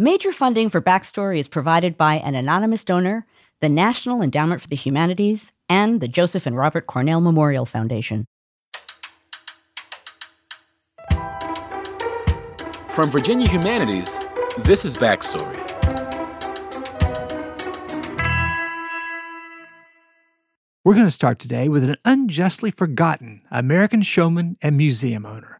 Major funding for Backstory is provided by an anonymous donor, the National Endowment for the Humanities, and the Joseph and Robert Cornell Memorial Foundation. From Virginia Humanities, this is Backstory. We're going to start today with an unjustly forgotten American showman and museum owner.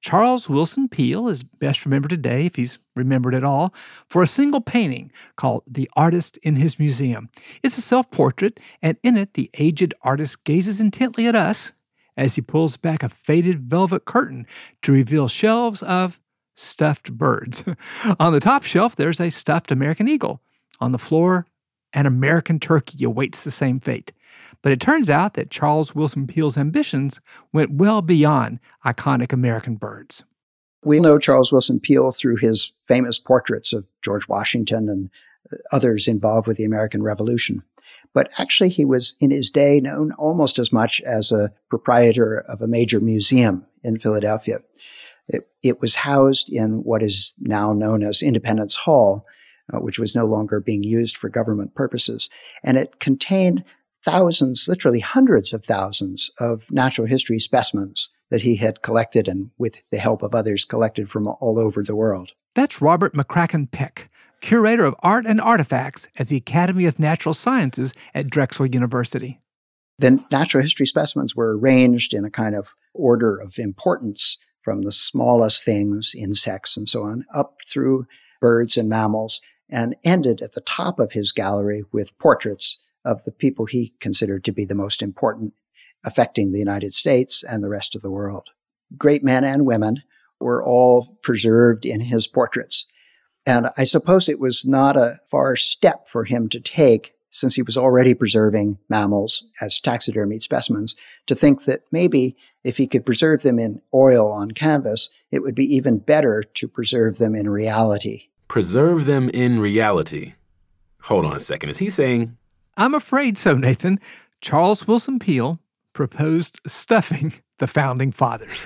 Charles Willson Peale is best remembered today, if he's remembered at all, for a single painting called The Artist in His Museum. It's a self portrait, and in it, the aged artist gazes intently at us as he pulls back a faded velvet curtain to reveal shelves of stuffed birds. On the top shelf, there's a stuffed American eagle. On the floor, an American turkey awaits the same fate. But it turns out that Charles Willson Peale's ambitions went well beyond iconic American birds. We know Charles Willson Peale through his famous portraits of George Washington and uh, others involved with the American Revolution. But actually, he was in his day known almost as much as a proprietor of a major museum in Philadelphia. It, it was housed in what is now known as Independence Hall, uh, which was no longer being used for government purposes. And it contained thousands, literally hundreds of thousands of natural history specimens that he had collected and with the help of others collected from all over the world. That's Robert McCracken Peck, curator of art and artifacts at the Academy of Natural Sciences at Drexel University. The natural history specimens were arranged in a kind of order of importance from the smallest things, insects and so on, up through birds and mammals, and ended at the top of his gallery with portraits of the people he considered to be the most important affecting the United States and the rest of the world. Great men and women were all preserved in his portraits. And I suppose it was not a far step for him to take, since he was already preserving mammals as taxidermied specimens, to think that maybe if he could preserve them in oil on canvas, it would be even better to preserve them in reality. Preserve them in reality. Hold on a second. Is he saying I'm afraid so, Nathan. Charles Willson Peale proposed stuffing the founding fathers.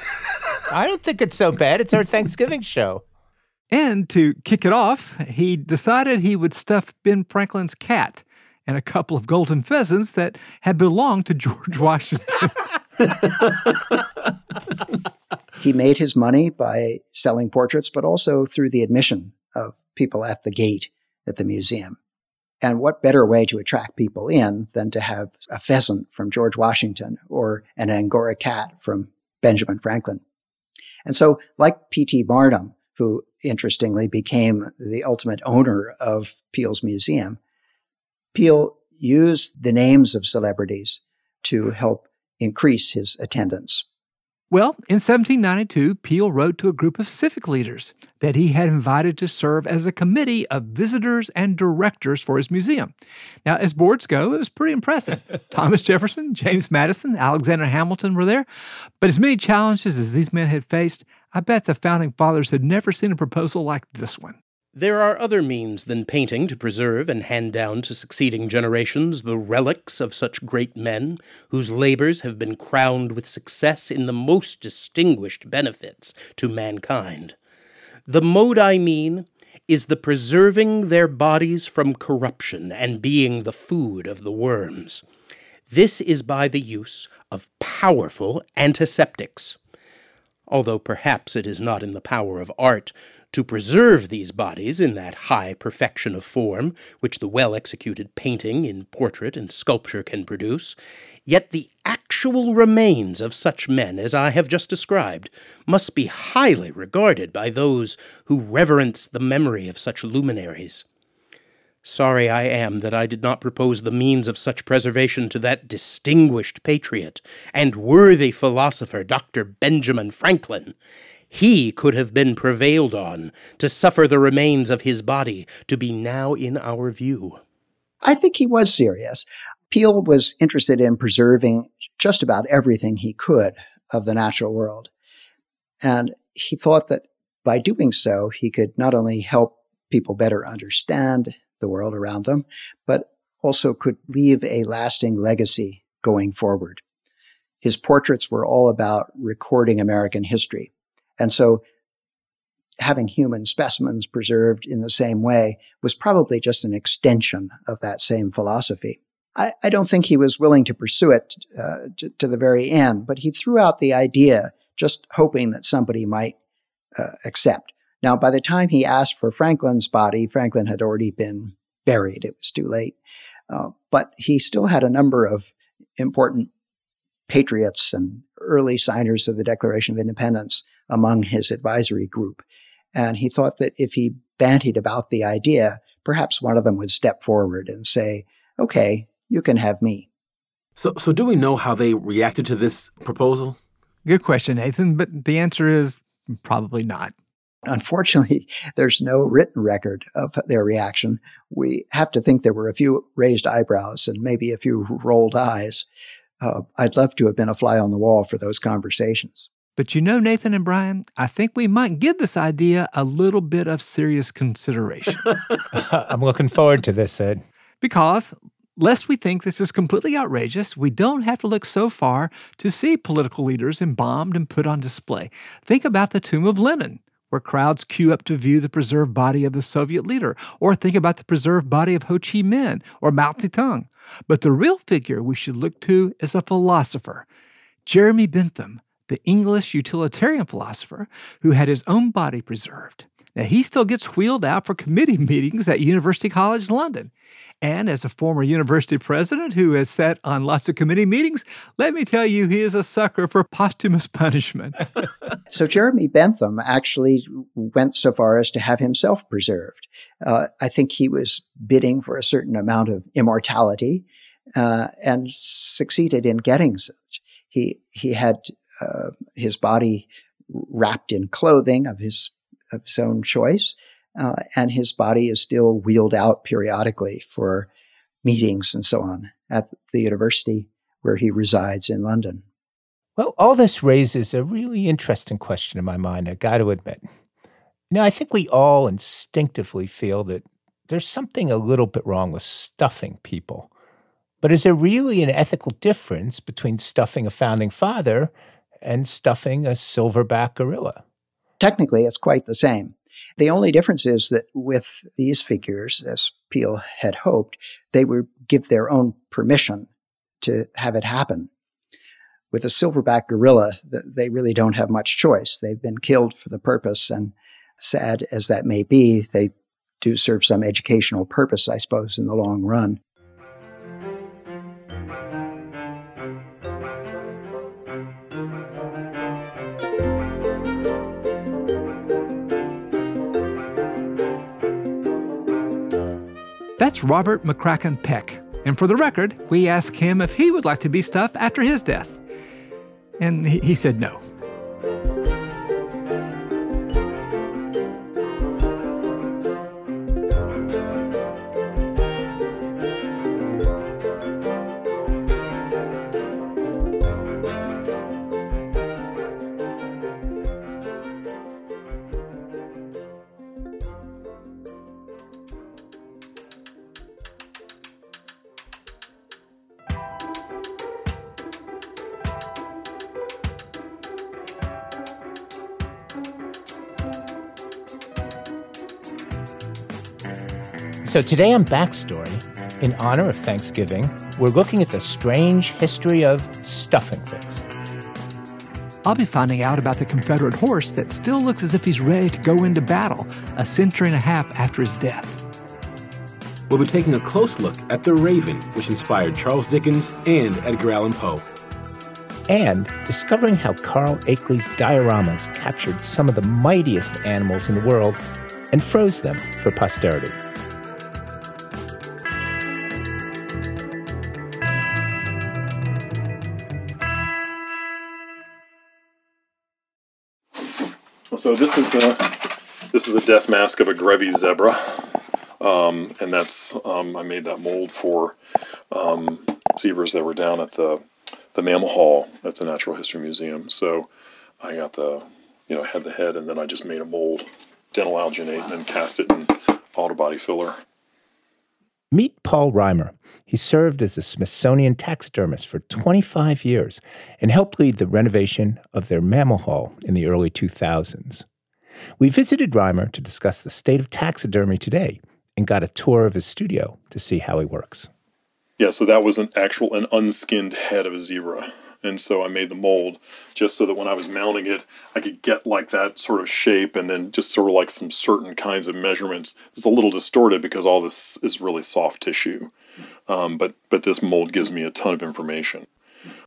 I don't think it's so bad. It's our Thanksgiving show. And to kick it off, he decided he would stuff Ben Franklin's cat and a couple of golden pheasants that had belonged to George Washington. he made his money by selling portraits, but also through the admission of people at the gate at the museum. And what better way to attract people in than to have a pheasant from George Washington or an Angora cat from Benjamin Franklin? And so, like P.T. Barnum, who interestingly became the ultimate owner of Peale's museum, Peale used the names of celebrities to help increase his attendance. Well, in 1792, Peale wrote to a group of civic leaders that he had invited to serve as a committee of visitors and directors for his museum. Now, as boards go, it was pretty impressive. Thomas Jefferson, James Madison, Alexander Hamilton were there. But as many challenges as these men had faced, I bet the founding fathers had never seen a proposal like this one. There are other means than painting to preserve and hand down to succeeding generations the relics of such great men, whose labors have been crowned with success in the most distinguished benefits to mankind. The mode I mean is the preserving their bodies from corruption and being the food of the worms. This is by the use of powerful antiseptics. Although perhaps it is not in the power of art to preserve these bodies in that high perfection of form which the well executed painting in portrait and sculpture can produce, yet the actual remains of such men as I have just described must be highly regarded by those who reverence the memory of such luminaries. Sorry I am that I did not propose the means of such preservation to that distinguished patriot and worthy philosopher, Dr. Benjamin Franklin, he could have been prevailed on to suffer the remains of his body to be now in our view. I think he was serious. Peale was interested in preserving just about everything he could of the natural world. And he thought that by doing so, he could not only help people better understand the world around them, but also could leave a lasting legacy going forward. His portraits were all about recording American history. And so having human specimens preserved in the same way was probably just an extension of that same philosophy. I, I don't think he was willing to pursue it uh, to, to, the very end, but he threw out the idea just hoping that somebody might uh, accept. Now, by the time he asked for Franklin's body, Franklin had already been buried. It was too late. Uh, but he still had a number of important patriots and early signers of the Declaration of Independence among his advisory group. And he thought that if he bantied about the idea, perhaps one of them would step forward and say, okay, you can have me. So, so do we know how they reacted to this proposal? Good question, Nathan, but the answer is probably not. Unfortunately, there's no written record of their reaction. We have to think there were a few raised eyebrows and maybe a few rolled eyes. Uh, I'd love to have been a fly on the wall for those conversations. But you know, Nathan and Brian, I think we might give this idea a little bit of serious consideration. I'm looking forward to this, Ed. Because, lest we think this is completely outrageous, we don't have to look so far to see political leaders embalmed and put on display. Think about the tomb of Lenin where crowds queue up to view the preserved body of the Soviet leader, or think about the preserved body of Ho Chi Minh or Mao Zedong. But the real figure we should look to is a philosopher, Jeremy Bentham, the English utilitarian philosopher who had his own body preserved. Now, he still gets wheeled out for committee meetings at University College London. And as a former university president who has sat on lots of committee meetings, let me tell you, he is a sucker for posthumous punishment. so Jeremy Bentham actually went so far as to have himself preserved. Uh, I think he was bidding for a certain amount of immortality uh, and succeeded in getting such. He he had uh, his body wrapped in clothing of his of his own choice, uh, and his body is still wheeled out periodically for meetings and so on at the university where he resides in London. Well, all this raises a really interesting question in my mind, I got to admit. Now, I think we all instinctively feel that there's something a little bit wrong with stuffing people. But is there really an ethical difference between stuffing a founding father and stuffing a silverback gorilla? Technically, it's quite the same. The only difference is that with these figures, as Peale had hoped, they would give their own permission to have it happen. With a silverback gorilla, they really don't have much choice. They've been killed for the purpose, and sad as that may be, they do serve some educational purpose, I suppose, in the long run. Robert McCracken Peck. And for the record, we asked him if he would like to be stuffed after his death. And he, he said no. So today on Backstory, in honor of Thanksgiving, we're looking at the strange history of stuffing things. I'll be finding out about the Confederate horse that still looks as if he's ready to go into battle a century and a half after his death. We'll be taking a close look at The Raven, which inspired Charles Dickens and Edgar Allan Poe. And discovering how Carl Akeley's dioramas captured some of the mightiest animals in the world and froze them for posterity. So this is a this is a death mask of a Grevy zebra, um, and that's um, I made that mold for um, zebras that were down at the the Mammal Hall at the Natural History Museum. So I got the you know had the head, and then I just made a mold, dental alginate, and then cast it in auto body filler. Meet Paul Rhymer. He served as a Smithsonian taxidermist for 25 years and helped lead the renovation of their mammal hall in the early 2000s. We visited Rhymer to discuss the state of taxidermy today and got a tour of his studio to see how he works. Yeah, so that was an actual, an unskinned head of a zebra. And so I made the mold just so that when I was mounting it, I could get like that sort of shape and then just sort of like some certain kinds of measurements. It's a little distorted because all this is really soft tissue. Um, but, but this mold gives me a ton of information.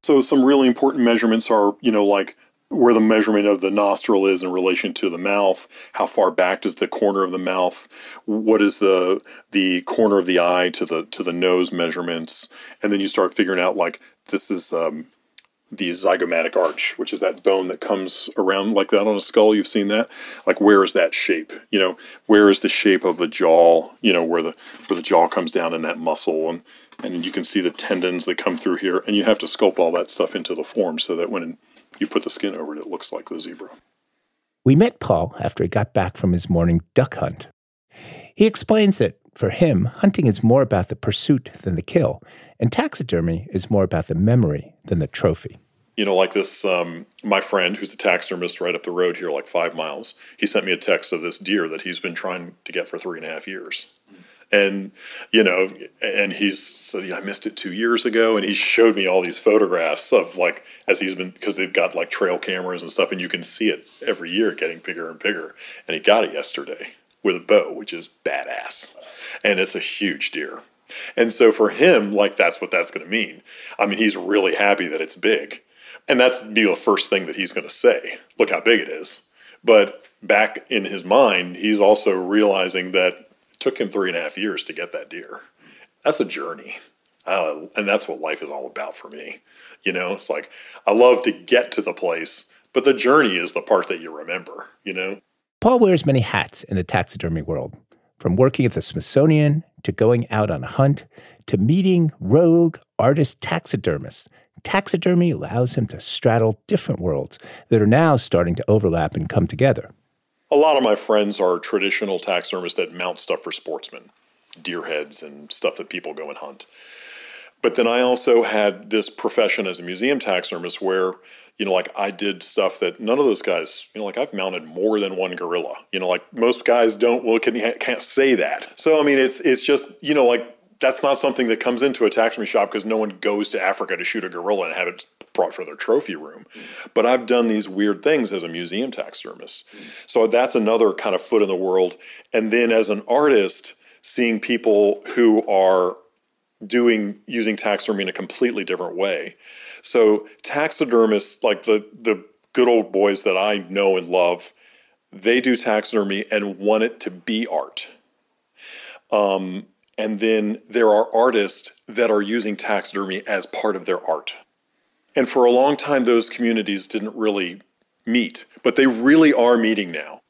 So some really important measurements are, you know, like where the measurement of the nostril is in relation to the mouth, how far back does the corner of the mouth, what is the the corner of the eye to the to the nose measurements, and then you start figuring out like this is um, the zygomatic arch, which is that bone that comes around like that on a skull. You've seen that. Like where is that shape? You know, where is the shape of the jaw? You know, where the where the jaw comes down in that muscle and and you can see the tendons that come through here, and you have to sculpt all that stuff into the form so that when you put the skin over it, it looks like the zebra. We met Paul after he got back from his morning duck hunt. He explains that for him, hunting is more about the pursuit than the kill, and taxidermy is more about the memory than the trophy. You know, like this, um, my friend who's a taxidermist right up the road here, like five miles, he sent me a text of this deer that he's been trying to get for three and a half years and you know and he's said i missed it two years ago. And he showed me all these photographs of like as he's been because they've got like trail cameras and stuff and you can see it every year getting bigger and bigger. And he got it yesterday with a bow which is badass. And it's a huge deer. And so for him like that's what that's going to mean. I mean he's really happy that it's big. And that's be the first thing that he's going to say. Look how big it is. But back in his mind he's also realizing that took him three and a half years to get that deer. That's a journey. Uh, and that's what life is all about for me. You know, it's like I love to get to the place, but the journey is the part that you remember, you know? Paul wears many hats in the taxidermy world, from working at the Smithsonian to going out on a hunt to meeting rogue artist taxidermists. Taxidermy allows him to straddle different worlds that are now starting to overlap and come together a lot of my friends are traditional taxidermists that mount stuff for sportsmen, deer heads and stuff that people go and hunt. But then I also had this profession as a museum taxidermist where, you know, like I did stuff that none of those guys, you know, like I've mounted more than one gorilla. You know, like most guys don't, well, can, can't say that. So, I mean, it's, it's just, you know, like that's not something that comes into a taxidermy shop because no one goes to Africa to shoot a gorilla and have it brought for their trophy room. But I've done these weird things as a museum taxidermist. So that's another kind of foot in the world. And then as an artist, seeing people who are doing using taxidermy in a completely different way. So taxidermists, like the the good old boys that I know and love, they do taxidermy and want it to be art. Um, and then there are artists that are using taxidermy as part of their art. And for a long time, those communities didn't really meet, but they really are meeting now.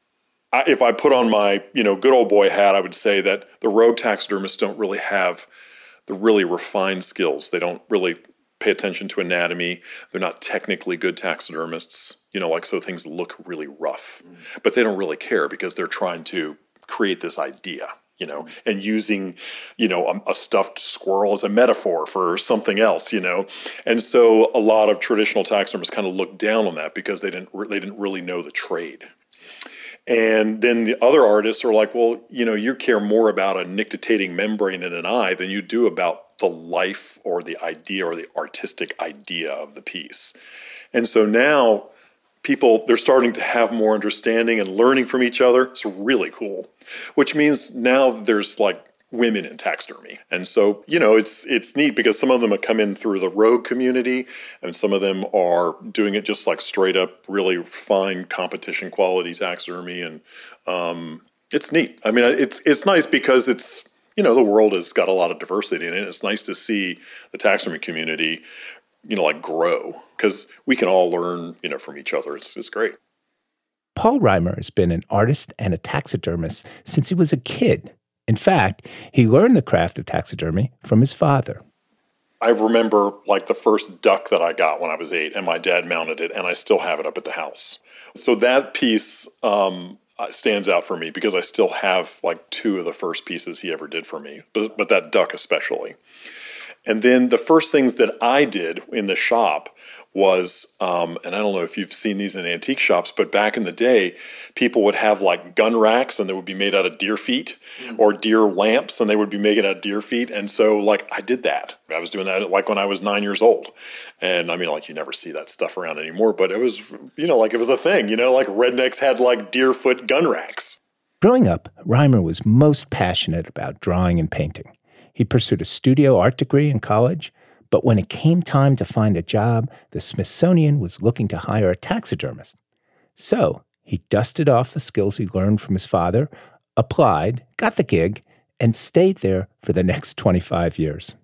I, if I put on my, you know, good old boy hat, I would say that the rogue taxidermists don't really have the really refined skills. They don't really pay attention to anatomy. They're not technically good taxidermists, you know, like so things look really rough. Mm. But they don't really care because they're trying to create this idea you know, and using, you know, a, a, stuffed squirrel as a metaphor for something else, you know, and so a lot of traditional taxidermists kind of looked down on that because they didn't re- they didn't really know the trade. And then the other artists are like, well, you know, you care more about a nictitating membrane in an eye than you do about the life or the idea or the artistic idea of the piece. And so now people they're starting to have more understanding and learning from each other. It's really cool. Which means now there's like women in taxidermy. And so, you know, it's it's neat because some of them have come in through the rogue community and some of them are doing it just like straight up really fine competition quality taxidermy and um, it's neat. I mean, it's it's nice because it's you know the world has got a lot of diversity in it. It's nice to see the taxidermy community you know, like grow because we can all learn, you know, from each other. It's, it's great. Paul Rhymer has been an artist and a taxidermist since he was a kid. In fact, he learned the craft of taxidermy from his father. I remember like the first duck that I got when I was eight, and my dad mounted it, and I still have it up at the house. So that piece um, uh, stands out for me because I still have like two of the first pieces he ever did for me, but, but that duck especially. And then the first things that I did in the shop was, um, and I don't know if you've seen these in antique shops, but back in the day, people would have like gun racks and they would be made out of deer feet mm. or deer lamps and they would be made out of deer feet. And so, like, I did that. I was doing that like when I was nine years old. And I mean, like, you never see that stuff around anymore, but it was, you know, like it was a thing, you know, like rednecks had like deer foot gun racks. Growing up, Rhymer was most passionate about drawing and painting. He pursued a studio art degree in college but when it came time to find a job, the Smithsonian was looking to hire a taxidermist. So he dusted off the skills he learned from his father, applied, got the gig, and stayed there for the next 25 years.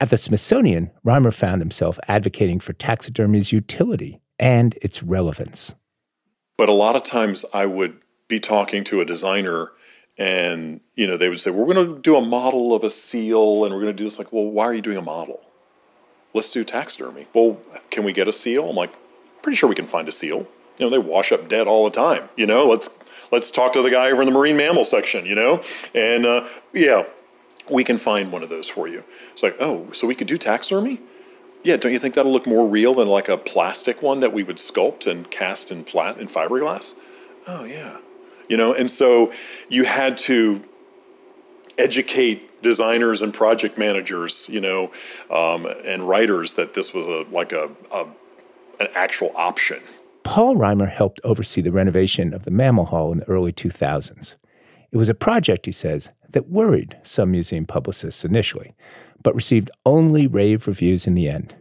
At the Smithsonian, Rhymer found himself advocating for taxidermy's utility and its relevance. But a lot of times I would be talking to a designer and you know they would say we're going to do a model of a seal and we're going to do this like well why are you doing a model let's do taxidermy. Well, can we get a seal? I'm like, pretty sure we can find a seal. You know, they wash up dead all the time. You know, let's let's talk to the guy over in the marine mammal section. You know, and uh, yeah, we can find one of those for you. It's like, oh, so we could do taxidermy? Yeah, don't you think that'll look more real than like a plastic one that we would sculpt and cast in plat in fiberglass? Oh yeah, you know, and so you had to educate designers and project managers, you know, um, and writers that this was a like a, a an actual option. Paul Rhymer helped oversee the renovation of the Mammal Hall in the early 2000s. It was a project, he says, that worried some museum publicists initially, but received only rave reviews in the end.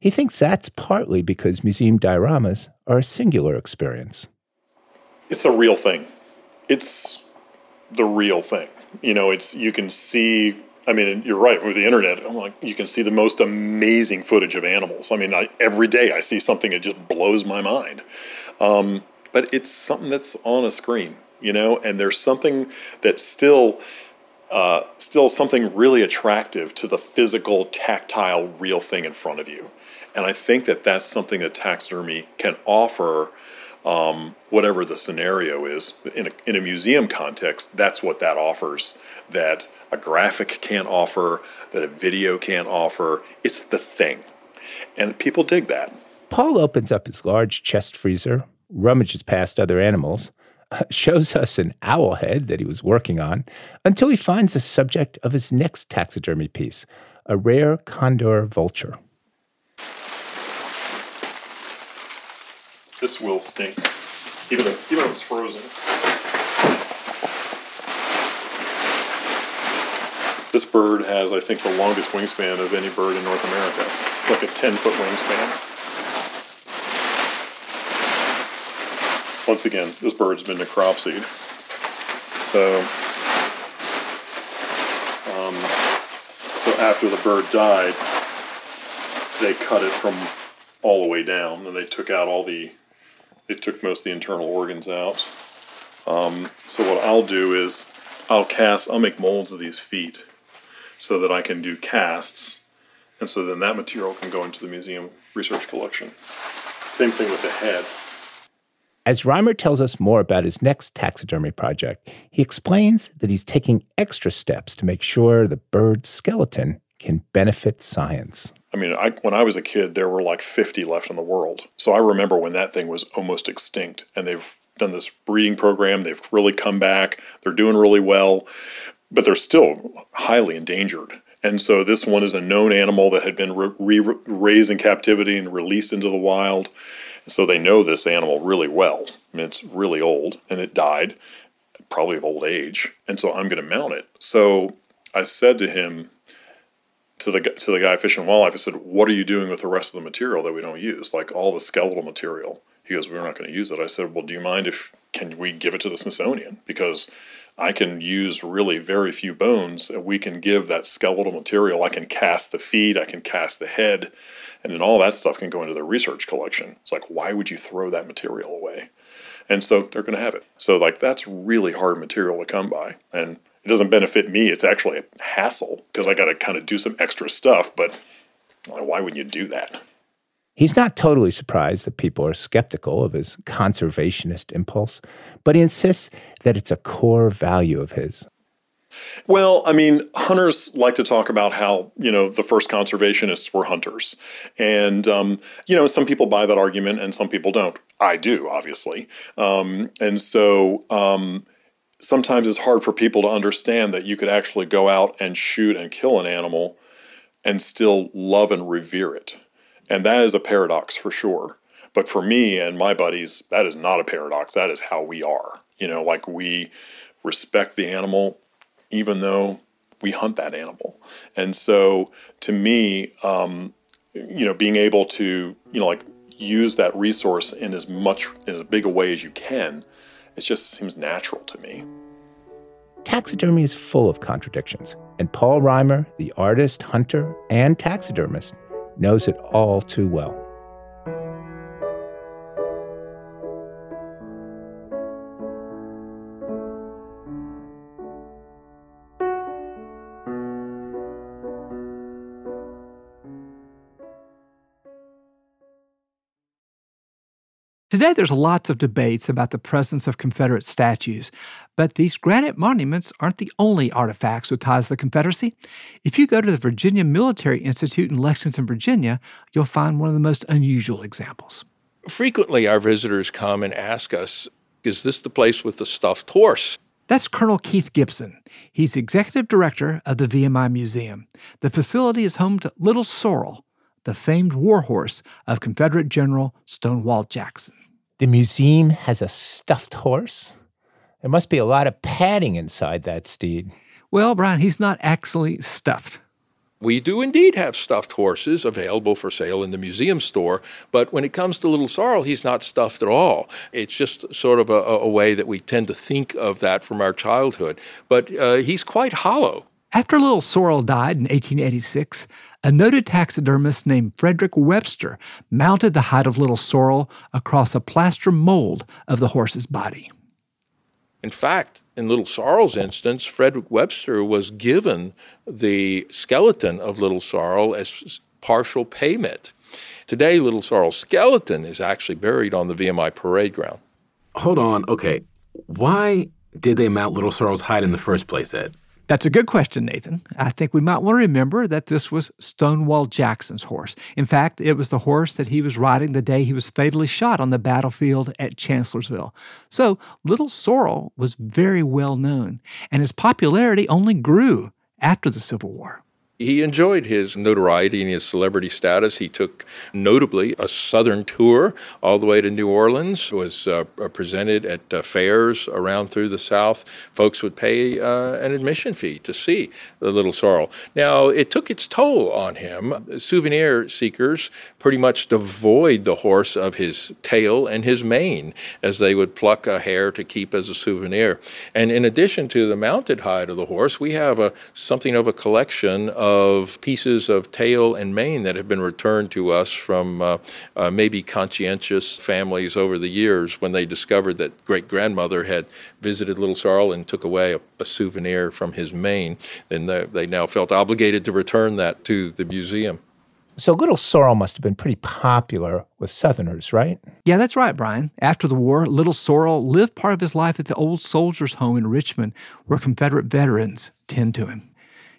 He thinks that's partly because museum dioramas are a singular experience. It's the real thing. It's the real thing you know, it's you can see. I mean, you're right with the internet. I'm like, you can see the most amazing footage of animals. I mean, I, every day I see something that just blows my mind. Um, but it's something that's on a screen, you know, and there's something that's still. Uh, still something really attractive to the physical, tactile, real thing in front of you. And I think that that's something that taxidermy can offer um, whatever the scenario is. In a, in a museum context, that's what that offers that a graphic can't offer, that a video can't offer. It's the thing. And people dig that. Paul opens up his large chest freezer, rummages past other animals, shows us an owl head that he was working on, until he finds the subject of his next taxidermy piece, a rare condor vulture. This will stink, even if, even if it's frozen. This bird has, I think, the longest wingspan of any bird in North America, like a 10 foot wingspan. Once again, this bird's been necropsied. So, um, so after the bird died, they cut it from all the way down, and they took out all the it took most of the internal organs out. Um, so what I'll do is I'll cast, I'll make molds of these feet so that I can do casts, and so then that material can go into the museum research collection. Same thing with the head. As Rhymer tells us more about his next taxidermy project, he explains that he's taking extra steps to make sure the bird's skeleton can benefit science. I mean, I, when I was a kid, there were like 50 left in the world. So I remember when that thing was almost extinct, and they've done this breeding program. They've really come back. They're doing really well, but they're still highly endangered. And so this one is a known animal that had been re- re- raised in captivity and released into the wild. So they know this animal really well. I mean, it's really old, and it died, probably of old age. And so I'm going to mount it. So I said to him, to the to the guy Fish and Wildlife, I said, "What are you doing with the rest of the material that we don't use, like all the skeletal material?" He goes, "We're not going to use it." I said, "Well, do you mind if can we give it to the Smithsonian because I can use really very few bones, and we can give that skeletal material. I can cast the feet, I can cast the head, and then all that stuff can go into the research collection. It's like, why would you throw that material away?" And so they're going to have it. So like that's really hard material to come by, and it doesn't benefit me. It's actually a hassle because I got to kind of do some extra stuff. But why would you do that? He's not totally surprised that people are skeptical of his conservationist impulse, but he insists that it's a core value of his. Well, I mean, hunters like to talk about how, you know, the first conservationists were hunters. And, um, you know, some people buy that argument and some people don't. I do, obviously. Um, and so um, sometimes it's hard for people to understand that you could actually go out and shoot and kill an animal and still love and revere it. And that is a paradox for sure. But for me and my buddies, that is not a paradox. That is how we are. You know, like we respect the animal even though we hunt that animal. And so to me, um, you know, being able to, you know, like use that resource in as much, as big a way as you can, it just seems natural to me. Taxidermy is full of contradictions, and Paul Rhymer, the artist, hunter, and taxidermist, knows it all too well. Today, there's lots of debates about the presence of Confederate statues, but these granite monuments aren't the only artifacts with ties to the Confederacy. If you go to the Virginia Military Institute in Lexington, Virginia, you'll find one of the most unusual examples. Frequently, our visitors come and ask us, Is this the place with the stuffed horse? That's Colonel Keith Gibson. He's executive director of the VMI Museum. The facility is home to Little Sorrel, the famed war horse of Confederate General Stonewall Jackson. The museum has a stuffed horse? There must be a lot of padding inside that steed. Well, Brian, he's not actually stuffed. We do indeed have stuffed horses available for sale in the museum store, but when it comes to Little Sorrel, he's not stuffed at all. It's just sort of a, a way that we tend to think of that from our childhood. But uh, he's quite hollow. After Little Sorrel died in 1886, a noted taxidermist named Frederick Webster mounted the hide of Little Sorrel across a plaster mold of the horse's body. In fact, in Little Sorrel's instance, Frederick Webster was given the skeleton of Little Sorrel as partial payment. Today, Little Sorrel's skeleton is actually buried on the VMI parade ground. Hold on. Okay. Why did they mount Little Sorrel's hide in the first place, Ed? That's a good question, Nathan. I think we might want to remember that this was Stonewall Jackson's horse. In fact, it was the horse that he was riding the day he was fatally shot on the battlefield at Chancellorsville. So, Little Sorrel was very well known, and his popularity only grew after the Civil War. He enjoyed his notoriety and his celebrity status. He took notably a southern tour all the way to New Orleans, was uh, presented at uh, fairs around through the South. Folks would pay uh, an admission fee to see the Little Sorrel. Now, it took its toll on him. Souvenir seekers pretty much devoid the horse of his tail and his mane, as they would pluck a hair to keep as a souvenir. And in addition to the mounted hide of the horse, we have a, something of a collection of pieces of tail and mane that have been returned to us from uh, uh, maybe conscientious families over the years when they discovered that great grandmother had visited Little Sorrel and took away a, a souvenir from his mane. And they, they now felt obligated to return that to the museum. So Little Sorrel must have been pretty popular with Southerners, right? Yeah, that's right, Brian. After the war, Little Sorrel lived part of his life at the old soldiers' home in Richmond, where Confederate veterans tend to him.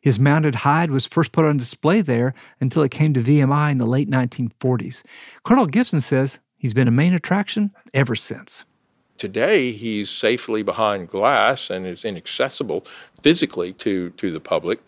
His mounted hide was first put on display there until it came to VMI in the late 1940s. Colonel Gibson says he's been a main attraction ever since. Today, he's safely behind glass and is inaccessible physically to, to the public.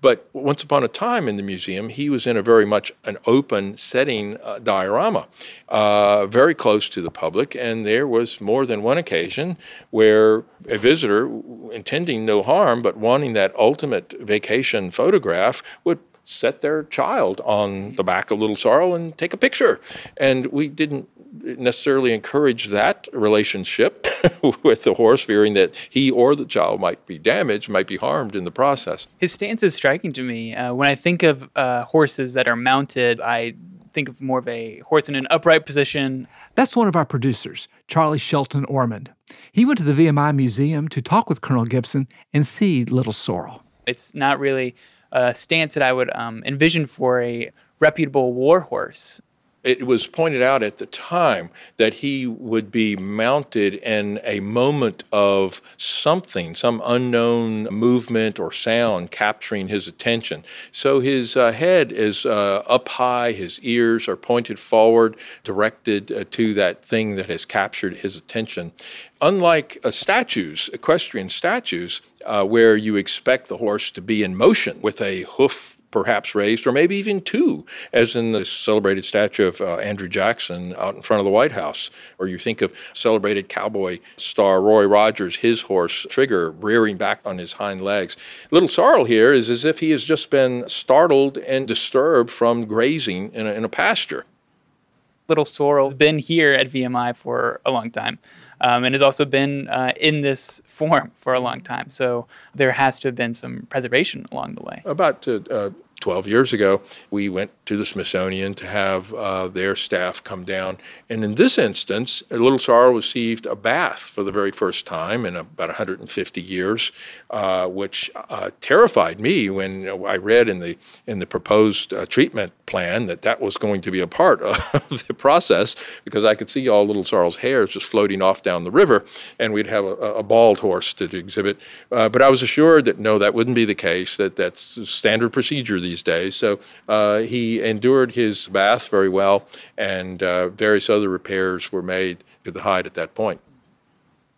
But once upon a time in the museum, he was in a very much an open setting uh, diorama, uh, very close to the public. And there was more than one occasion where a visitor, intending no harm but wanting that ultimate vacation photograph, would set their child on the back of Little Sorrel and take a picture. And we didn't necessarily encourage that relationship with the horse, fearing that he or the child might be damaged, might be harmed in the process. His stance is striking to me. Uh, when I think of uh, horses that are mounted, I think of more of a horse in an upright position. That's one of our producers, Charlie Shelton Ormond. He went to the VMI Museum to talk with Colonel Gibson and see Little Sorrel. It's not really a stance that I would um, envision for a reputable war horse It was pointed out at the time that he would be mounted in a moment of something, some unknown movement or sound capturing his attention. So his uh, head is uh, up high, his ears are pointed forward, directed uh, to that thing that has captured his attention. Unlike uh, statues, equestrian statues, uh, where you expect the horse to be in motion with a hoof perhaps raised, or maybe even two, as in the celebrated statue of uh, Andrew Jackson out in front of the White House. Or you think of celebrated cowboy star Roy Rogers, his horse Trigger, rearing back on his hind legs. Little Sorrel here is as if he has just been startled and disturbed from grazing in a, in a pasture. Little Sorrel's been here at VMI for a long time um, and has also been uh, in this form for a long time. So there has to have been some preservation along the way. About uh, 12 years ago, we went to the Smithsonian to have uh, their staff come down. And in this instance, Little Sorrel received a bath for the very first time in about 150 years, uh, which uh, terrified me when I read in the in the proposed uh, treatment plan that that was going to be a part of the process because I could see all Little Sorrel's hairs just floating off down the river, and we'd have a, a bald horse to, to exhibit. Uh, but I was assured that no, that wouldn't be the case. That that's standard procedure these days. So uh, he endured his bath very well, and uh, various other repairs were made to the hide at that point.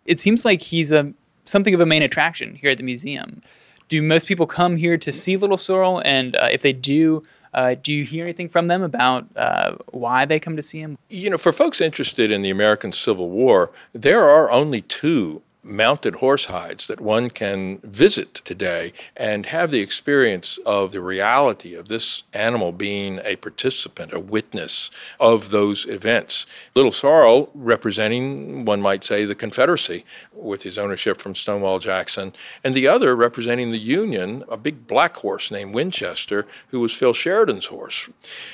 It seems like he's a something of a main attraction here at the museum. Do most people come here to see Little Sorrel? And uh, if they do, uh, do you hear anything from them about uh, why they come to see him? You know, for folks interested in the American Civil War, there are only two mounted horse hides that one can visit today and have the experience of the reality of this animal being a participant, a witness of those events. Little Sorrel representing, one might say, the Confederacy with his ownership from Stonewall Jackson, and the other representing the Union, a big black horse named Winchester, who was Phil Sheridan's horse.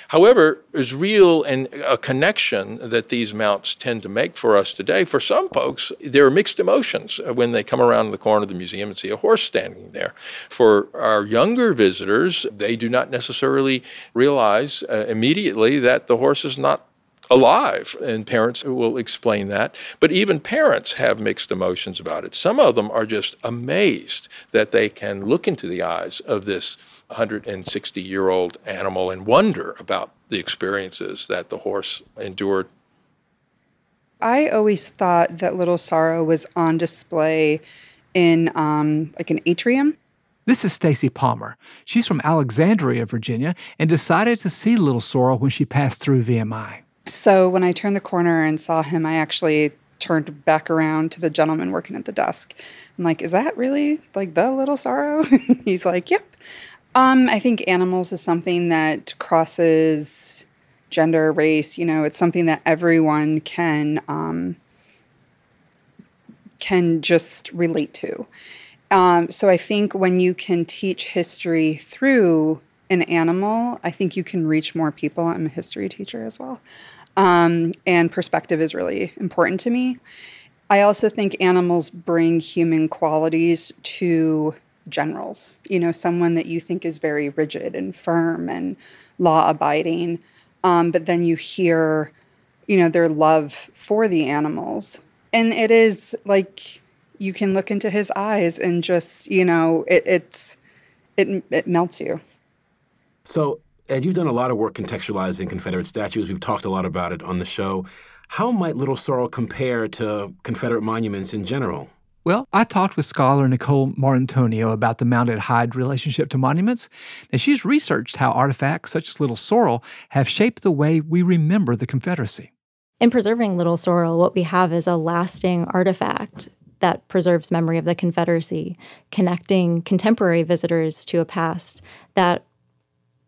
However, there's real and a connection that these mounts tend to make for us today. For some folks, there are mixed emotions uh, when they come around the corner of the museum and see a horse standing there. For our younger visitors, they do not necessarily realize uh, immediately that the horse is not alive, and parents will explain that. But even parents have mixed emotions about it. Some of them are just amazed that they can look into the eyes of this 160 year old animal and wonder about the experiences that the horse endured I always thought that Little Sorrow was on display in um, like an atrium. This is Stacy Palmer. She's from Alexandria, Virginia, and decided to see Little Sorrel when she passed through VMI. So when I turned the corner and saw him, I actually turned back around to the gentleman working at the desk. I'm like, "Is that really like the Little Sorrow?" He's like, "Yep." Um, I think animals is something that crosses gender, race. You know, it's something that everyone can um, can just relate to. Um, so I think when you can teach history through an animal, I think you can reach more people. I'm a history teacher as well. Um, and perspective is really important to me. I also think animals bring human qualities to generals. You know, someone that you think is very rigid and firm and law abiding um, but then you hear, you know, their love for the animals. And it is like you can look into his eyes and just, you know, it, it's, it, it melts you. So, Ed, you've done a lot of work contextualizing Confederate statues. We've talked a lot about it on the show. How might Little Sorrel compare to Confederate monuments in general? Well, I talked with scholar Nicole Maurantonio about the mounted hide relationship to monuments, and she's researched how artifacts such as Little Sorrel have shaped the way we remember the Confederacy. In preserving Little Sorrel, what we have is a lasting artifact that preserves memory of the Confederacy, connecting contemporary visitors to a past that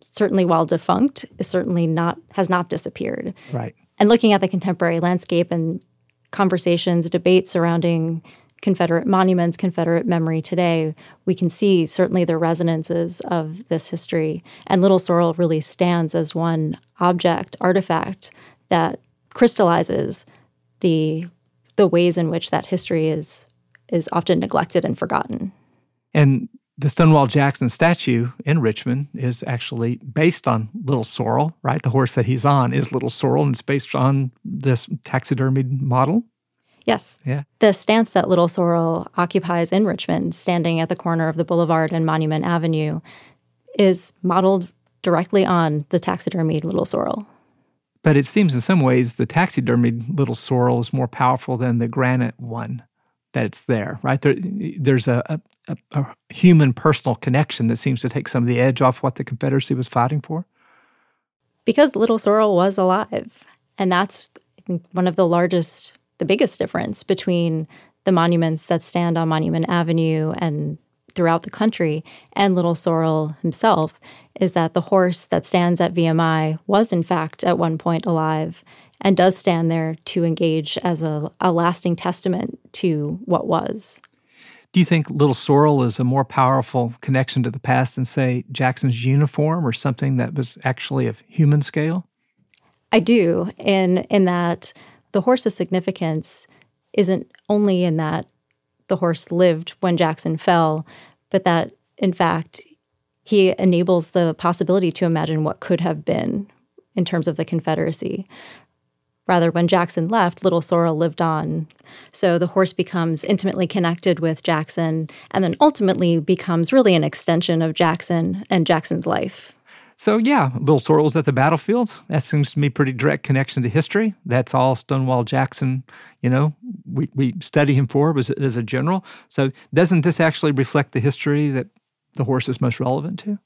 certainly while defunct is certainly not has not disappeared. Right. And looking at the contemporary landscape and conversations, debates surrounding Confederate monuments, Confederate memory today, we can see certainly the resonances of this history. And Little Sorrel really stands as one object, artifact that crystallizes the the ways in which that history is is often neglected and forgotten. And the Stonewall Jackson statue in Richmond is actually based on Little Sorrel, right? The horse that he's on is Little Sorrel, and it's based on this taxidermied model. Yes. Yeah. The stance that Little Sorrel occupies in Richmond, standing at the corner of the Boulevard and Monument Avenue, is modeled directly on the taxidermied Little Sorrel. But it seems in some ways the taxidermied Little Sorrel is more powerful than the granite one that's there, right? There, there's a, a, a human personal connection that seems to take some of the edge off what the Confederacy was fighting for. Because Little Sorrel was alive. And that's one of the largest, the biggest difference between the monuments that stand on Monument Avenue and throughout the country and Little Sorrel himself is that the horse that stands at VMI was, in fact, at one point alive and does stand there to engage as a, a lasting testament to what was. Do you think Little Sorrel is a more powerful connection to the past than, say, Jackson's uniform or something that was actually of human scale? I do, in in that the horse's significance isn't only in that the horse lived when Jackson fell, but that in fact he enables the possibility to imagine what could have been in terms of the Confederacy. Rather, when Jackson left, Little Sorrel lived on. So the horse becomes intimately connected with Jackson and then ultimately becomes really an extension of Jackson and Jackson's life. So, yeah, Little Sorrel was at the battlefield. That seems to me pretty direct connection to history. That's all Stonewall Jackson, you know, we, we study him for was as a general. So, doesn't this actually reflect the history that the horse is most relevant to?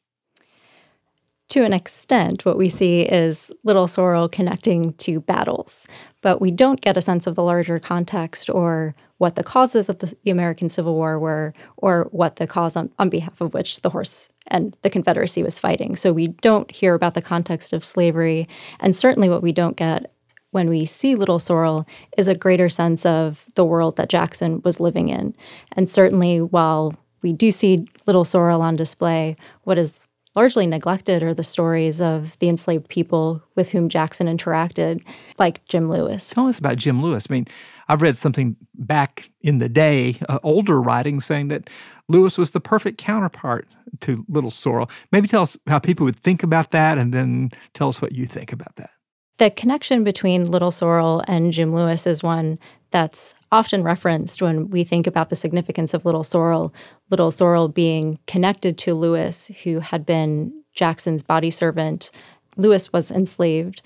to an extent, what we see is Little Sorrel connecting to battles, but we don't get a sense of the larger context or what the causes of the, the American Civil War were, or what the cause on, on behalf of which the horse and the Confederacy was fighting. So we don't hear about the context of slavery, and certainly what we don't get when we see Little Sorrel is a greater sense of the world that Jackson was living in. And certainly, while we do see Little Sorrel on display, what is largely neglected are the stories of the enslaved people with whom Jackson interacted, like Jim Lewis. Tell us about Jim Lewis. I mean, I've read something back in the day, uh, older writing, saying that Lewis was the perfect counterpart to Little Sorrel. Maybe tell us how people would think about that, and then tell us what you think about that. The connection between Little Sorrel and Jim Lewis is one that's often referenced when we think about the significance of Little Sorrel. Little Sorrel being connected to Lewis, who had been Jackson's body servant. Lewis was enslaved,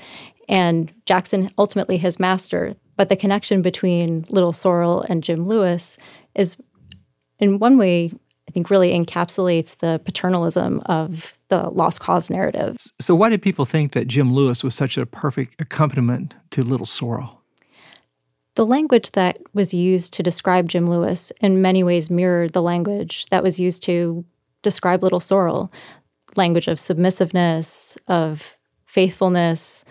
and Jackson ultimately his master. But the connection between Little Sorrel and Jim Lewis is, in one way, I think really encapsulates the paternalism of the lost cause narrative. So, why did people think that Jim Lewis was such a perfect accompaniment to Little Sorrel? The language that was used to describe Jim Lewis in many ways mirrored the language that was used to describe Little Sorrel language of submissiveness, of faithfulness,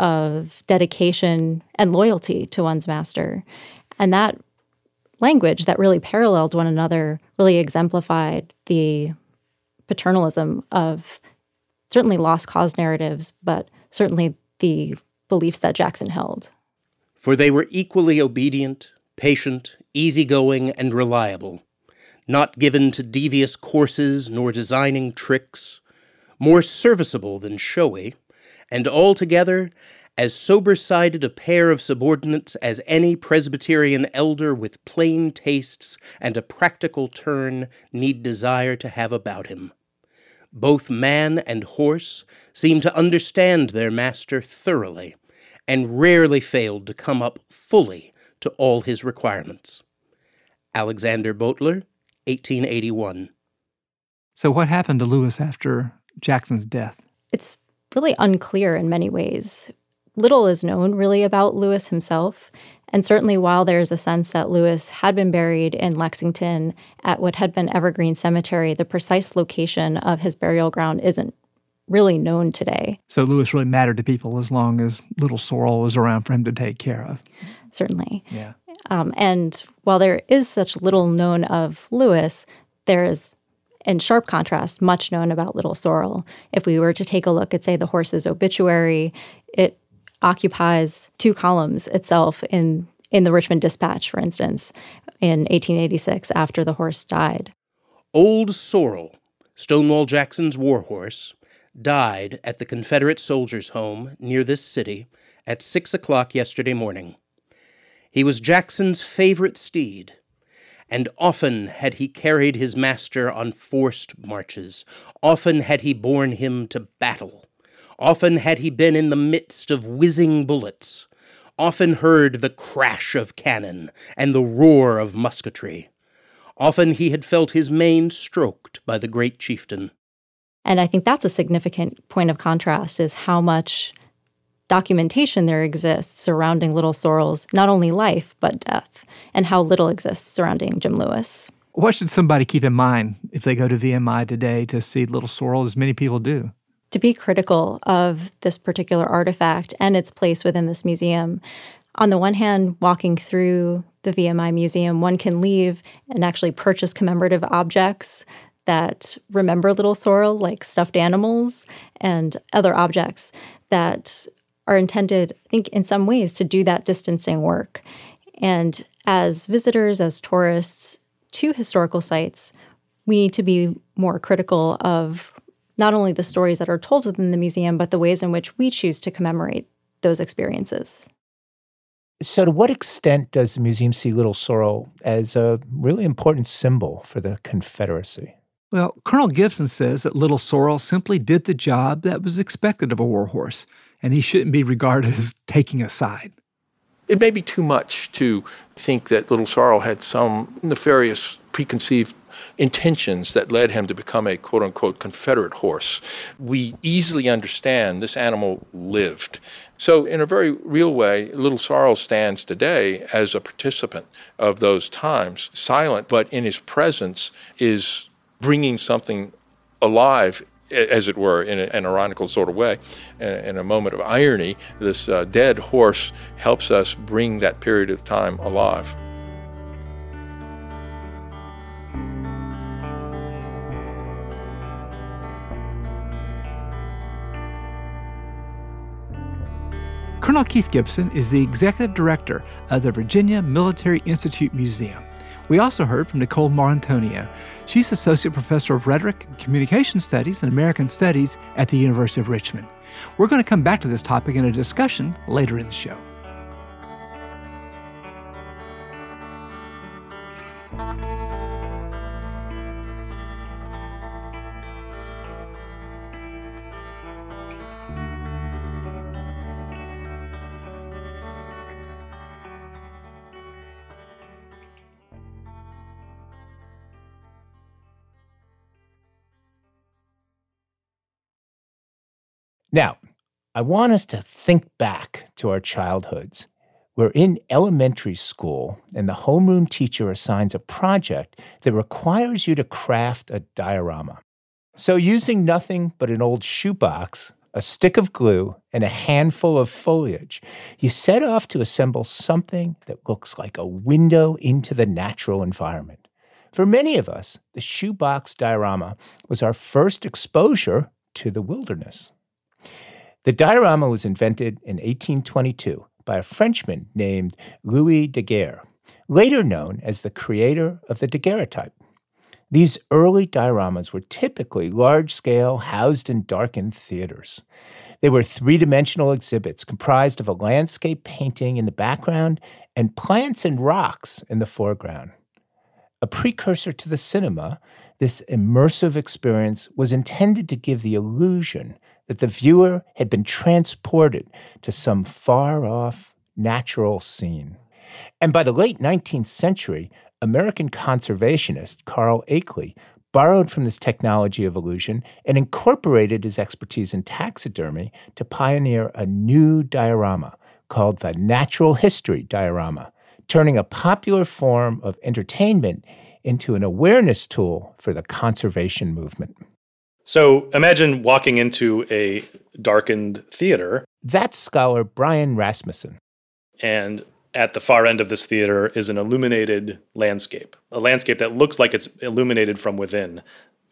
of dedication and loyalty to one's master. And that language that really paralleled one another really exemplified the paternalism of certainly lost cause narratives, but certainly the beliefs that Jackson held. For they were equally obedient, patient, easygoing, and reliable, not given to devious courses nor designing tricks, more serviceable than showy, and altogether as sober sided a pair of subordinates as any Presbyterian elder with plain tastes and a practical turn need desire to have about him. Both man and horse seemed to understand their master thoroughly, and rarely failed to come up fully to all his requirements. Alexander Boteler, 1881. So, what happened to Lewis after Jackson's death? It's really unclear in many ways. Little is known really about Lewis himself. And certainly, while there's a sense that Lewis had been buried in Lexington at what had been Evergreen Cemetery, the precise location of his burial ground isn't really known today. So, Lewis really mattered to people as long as Little Sorrel was around for him to take care of. Certainly. Yeah. Um, and while there is such little known of Lewis, there is in sharp contrast, much known about Little Sorrel. If we were to take a look at, say, the horse's obituary, it occupies two columns itself in in the Richmond Dispatch, for instance, in 1886 after the horse died. Old Sorrel, Stonewall Jackson's war horse, died at the Confederate soldiers' home near this city at six o'clock yesterday morning. He was Jackson's favorite steed, and often had he carried his master on forced marches, often had he borne him to battle, often had he been in the midst of whizzing bullets, often heard the crash of cannon and the roar of musketry. Often he had felt his mane stroked by the great chieftain. And I think that's a significant point of contrast is how much documentation there exists surrounding Little Sorrel's not only life, but death, and how little exists surrounding Jim Lewis. What should somebody keep in mind if they go to VMI today to see Little Sorrel, as many people do? To be critical of this particular artifact and its place within this museum. On the one hand, walking through the VMI museum, one can leave and actually purchase commemorative objects that remember Little Sorrel, like stuffed animals and other objects that are intended, I think, in some ways to do that distancing work. And as visitors, as tourists to historical sites, we need to be more critical of not only the stories that are told within the museum, but the ways in which we choose to commemorate those experiences. So, to what extent does the museum see Little Sorrel as a really important symbol for the Confederacy? Well, Colonel Gibson says that Little Sorrel simply did the job that was expected of a warhorse, and he shouldn't be regarded as taking a side. It may be too much to think that Little Sorrel had some nefarious preconceived intentions that led him to become a quote unquote Confederate horse. We easily understand this animal lived. So, in a very real way, Little Sorrel stands today as a participant of those times, silent, but in his presence is bringing something alive as it were, in an ironical sort of way, in a moment of irony, this uh, dead horse helps us bring that period of time alive. Colonel Keith Gibson is the executive director of the Virginia Military Institute Museum. We also heard from Nicole Maurantonio. She's Associate Professor of Rhetoric and Communication Studies and American Studies at the University of Richmond. We're going to come back to this topic in a discussion later in the show. Now, I want us to think back to our childhoods. We're in elementary school, and the homeroom teacher assigns a project that requires you to craft a diorama. So, using nothing but an old shoebox, a stick of glue, and a handful of foliage, you set off to assemble something that looks like a window into the natural environment. For many of us, the shoebox diorama was our first exposure to the wilderness. The diorama was invented in 1822 by a Frenchman named Louis Daguerre, later known as the creator of the daguerreotype. These early dioramas were typically large scale, housed in darkened theaters. They were three dimensional exhibits comprised of a landscape painting in the background and plants and rocks in the foreground. A precursor to the cinema, this immersive experience was intended to give the illusion that the viewer had been transported to some far off natural scene. And by the late 19th century, American conservationist Carl Akeley borrowed from this technology of illusion and incorporated his expertise in taxidermy to pioneer a new diorama called the natural history diorama, turning a popular form of entertainment into an awareness tool for the conservation movement. So imagine walking into a darkened theater. That's scholar Brian Rasmussen. And at the far end of this theater is an illuminated landscape, a landscape that looks like it's illuminated from within.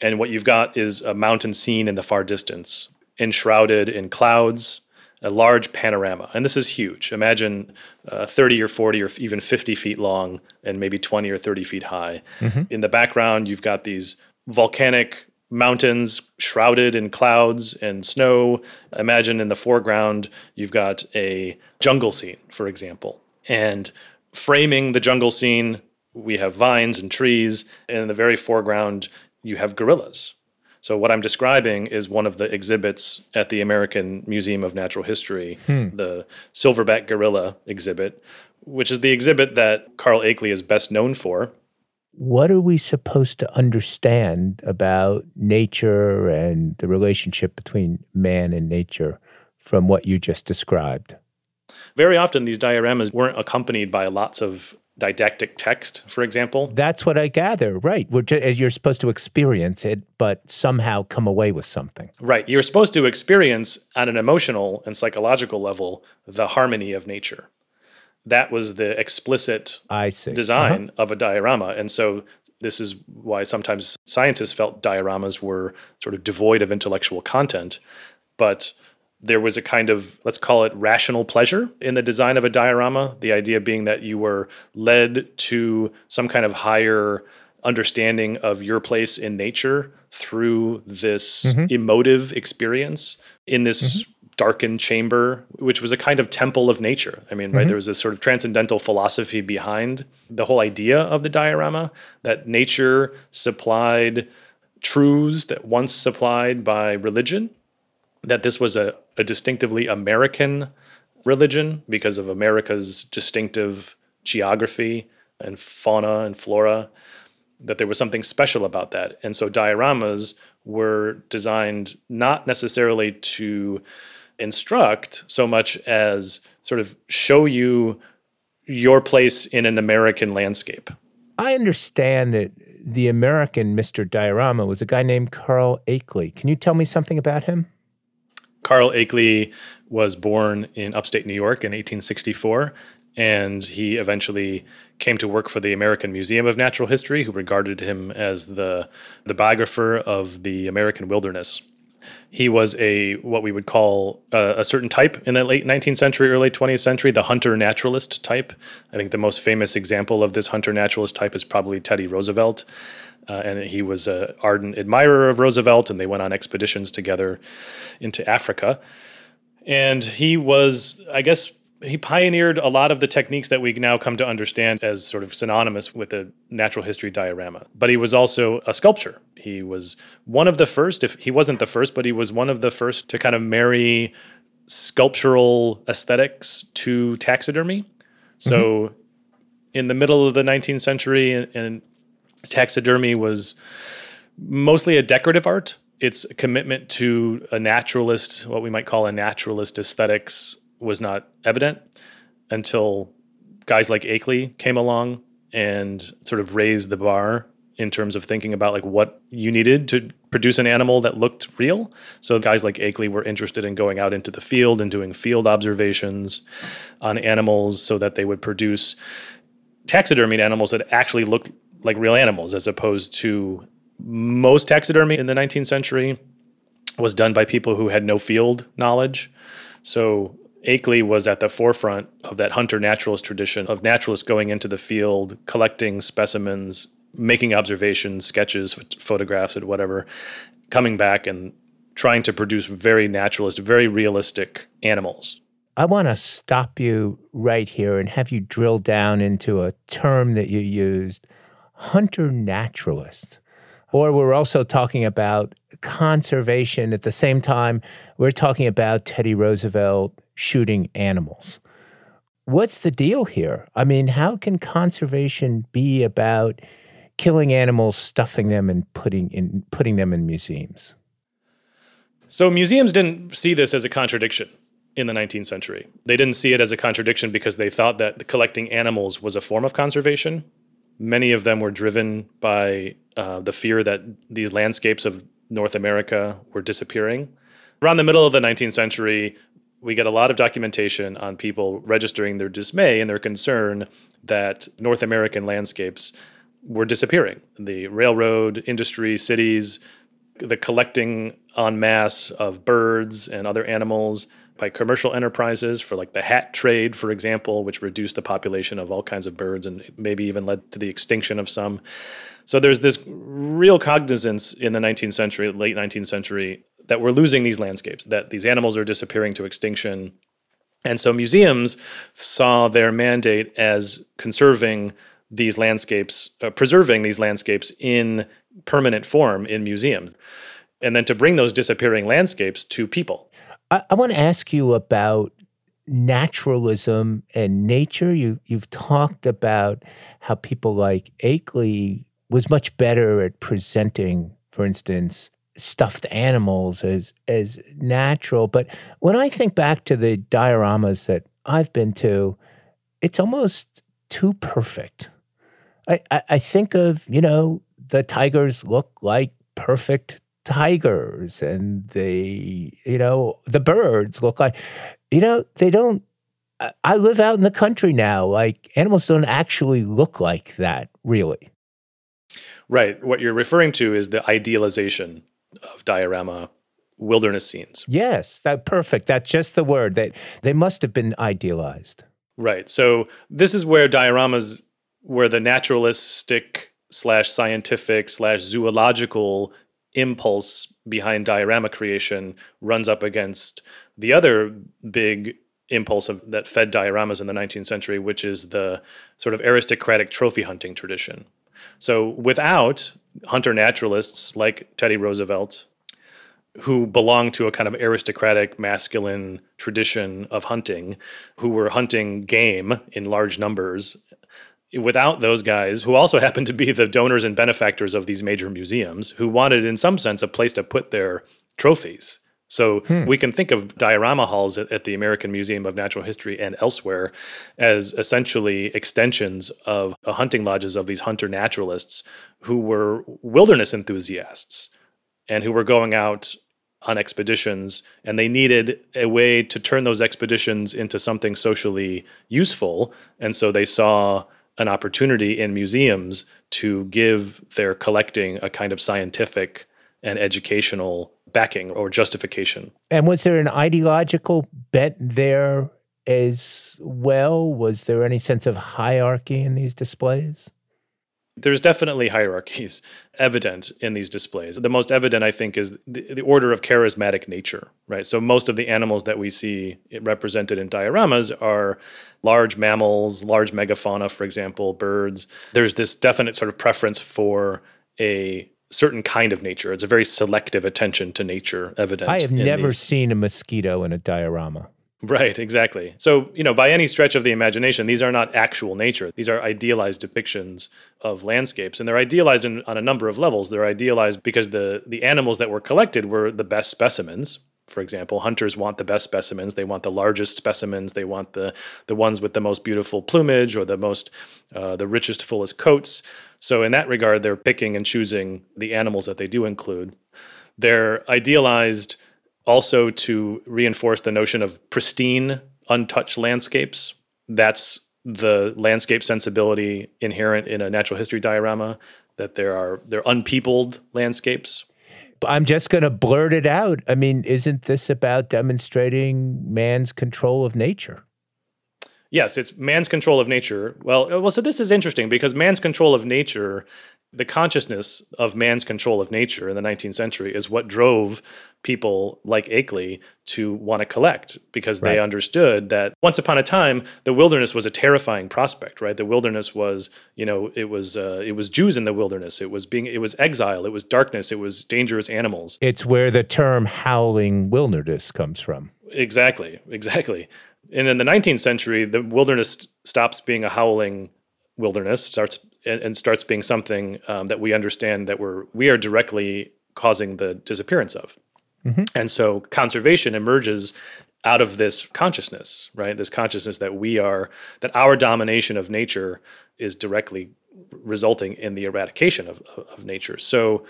And what you've got is a mountain scene in the far distance, enshrouded in clouds, a large panorama. And this is huge. Imagine uh, 30 or 40 or even 50 feet long and maybe 20 or 30 feet high. Mm-hmm. In the background, you've got these volcanic mountains shrouded in clouds and snow. Imagine in the foreground, you've got a jungle scene, for example. And framing the jungle scene, we have vines and trees. And in the very foreground, you have gorillas. So, what I'm describing is one of the exhibits at the American Museum of Natural History, Hmm. the silverback gorilla exhibit, which is the exhibit that Carl Akeley is best known for. What are we supposed to understand about nature and the relationship between man and nature from what you just described? Very often, these dioramas weren't accompanied by lots of didactic text, for example. That's what I gather, right? You're supposed to experience it, but somehow come away with something. Right. You're supposed to experience on an emotional and psychological level the harmony of nature. That was the explicit I see. design of a diorama. And so this is why sometimes scientists felt dioramas were sort of devoid of intellectual content. But there was a kind of, let's call it rational pleasure in the design of a diorama. The idea being that you were led to some kind of higher understanding of your place in nature through this Mhm. emotive experience in this darkened chamber, which was a kind of temple of nature. I mean, right, Mhm. there was this sort of transcendental philosophy behind the whole idea of the diorama that nature supplied truths that once supplied by religion, that this was a, a distinctively American religion because of America's distinctive geography and fauna and flora that there was something special about that. And so dioramas were designed not necessarily to instruct so much as sort of show you your place in an American landscape. I understand that the American Mr. Diorama was a guy named Carl Akeley. Can you tell me something about him? Carl Akeley was born in upstate New York in 1864, and he eventually came to work for the American Museum of Natural History, who regarded him as the, the biographer of the American wilderness. He was a what we would call a, a certain type in the late 19th century, early 20th century, the hunter naturalist type. I think the most famous example of this hunter naturalist type is probably Teddy Roosevelt. Uh, and he was an ardent admirer of Roosevelt, and they went on expeditions together into Africa. And he was, I guess, he pioneered a lot of the techniques that we now come to understand as sort of synonymous with a natural history diorama. But he was also a sculptor. He was one of the first, if he wasn't the first, but he was one of the first to kind of marry sculptural aesthetics to taxidermy. So mm-hmm. in the middle of the 19th century, and, and taxidermy was mostly a decorative art. Its commitment to a naturalist, what we might call a naturalist aesthetics, was not evident until guys like Akeley came along and sort of raised the bar in terms of thinking about like what you needed to produce an animal that looked real. So guys like Akeley were interested in going out into the field and doing field observations on animals so that they would produce taxidermied animals that actually looked like real animals as opposed to most taxidermy in the 19th century was done by people who had no field knowledge. So Akeley was at the forefront of that hunter naturalist tradition of naturalists going into the field, collecting specimens, making observations, sketches, photographs, and whatever, coming back and trying to produce very naturalist, very realistic animals. I want to stop you right here and have you drill down into a term that you used hunter naturalist. Or we're also talking about conservation at the same time, we're talking about Teddy Roosevelt shooting animals. What's the deal here? I mean, how can conservation be about killing animals, stuffing them, and putting in putting them in museums? So museums didn't see this as a contradiction in the 19th century. They didn't see it as a contradiction because they thought that collecting animals was a form of conservation. Many of them were driven by uh, the fear that these landscapes of North America were disappearing. Around the middle of the 19th century, we get a lot of documentation on people registering their dismay and their concern that North American landscapes were disappearing. The railroad industry, cities, the collecting en masse of birds and other animals by commercial enterprises for like the hat trade, for example, which reduced the population of all kinds of birds and maybe even led to the extinction of some. So there's this real cognizance in the 19th century, late 19th century, that we're losing these landscapes, that these animals are disappearing to extinction. And so museums saw their mandate as conserving these landscapes, uh, preserving these landscapes in permanent form in museums, and then to bring those disappearing landscapes to people. I, I want to ask you about naturalism and nature. You you've talked about how people like Akeley was much better at presenting, for instance, stuffed animals as as natural. But when I think back to the dioramas that I've been to, it's almost too perfect. I, I, I think of, you know, the tigers look like perfect tigers and the you know the birds look like you know they don't I live out in the country now like animals don't actually look like that really. Right. What you're referring to is the idealization of diorama wilderness scenes. Yes that perfect. That's just the word. That they must have been idealized. Right. So this is where dioramas where the naturalistic slash scientific slash zoological impulse behind diorama creation runs up against the other big impulse of, that fed dioramas in the 19th century, which is the sort of aristocratic trophy hunting tradition. So without hunter naturalists like Teddy Roosevelt, who belonged to a kind of aristocratic masculine tradition of hunting, who were hunting game in large numbers without those guys, who also happened to be the donors and benefactors of these major museums, who wanted, in some sense, a place to put their trophies. So hmm. we can think of diorama halls at, at, the American Museum of Natural History and elsewhere as essentially extensions of hunting lodges of these hunter naturalists who were wilderness enthusiasts and who were going out on expeditions and they needed a way to turn those expeditions into something socially useful and so they saw an opportunity in museums to give their collecting a kind of scientific and educational backing or justification. And was there an ideological bent there as well? Was there any sense of hierarchy in these displays? There's definitely hierarchies evident in these displays. The most evident, I think, is the, the, order of charismatic nature, right? So most of the animals that we see represented in dioramas are large mammals, large megafauna, for example, birds. There's this definite sort of preference for a certain kind of nature. It's a very selective attention to nature evident. I have never these. seen a mosquito in a diorama. Right, exactly. So, you know, by any stretch of the imagination, these are not actual nature. These are idealized depictions of landscapes. And they're idealized in, on a number of levels. They're idealized because the, the animals that were collected were the best specimens. For example, hunters want the best specimens. They want the largest specimens. They want the, the ones with the most beautiful plumage or the most, uh, the richest, fullest coats. So, in that regard, they're picking and choosing the animals that they do include. They're idealized also to reinforce the notion of pristine, untouched landscapes. That's the landscape sensibility inherent in a natural history diorama that there are they're unpeopled landscapes. I'm just going to blurt it out. I mean, isn't this about demonstrating man's control of nature? Yes, it's man's control of nature. Well, uh, well, so this is interesting because man's control of nature the consciousness of man's control of nature in the 19th century is what drove people like Akeley to want to collect because right. they understood that once upon a time the wilderness was a terrifying prospect right? The wilderness was you know it was uh, it was Jews in the wilderness. It was being it was exile. It was darkness. It was dangerous animals. It's where the term howling wilderness comes from. Exactly. Exactly. And in the 19th century the wilderness stops being a howling wilderness starts and, and starts being something um, that we understand that we're we are directly causing the disappearance of. Mm-hmm. And so conservation emerges out of this consciousness, right? This consciousness that we are that our domination of nature is directly resulting in the eradication of, of nature. So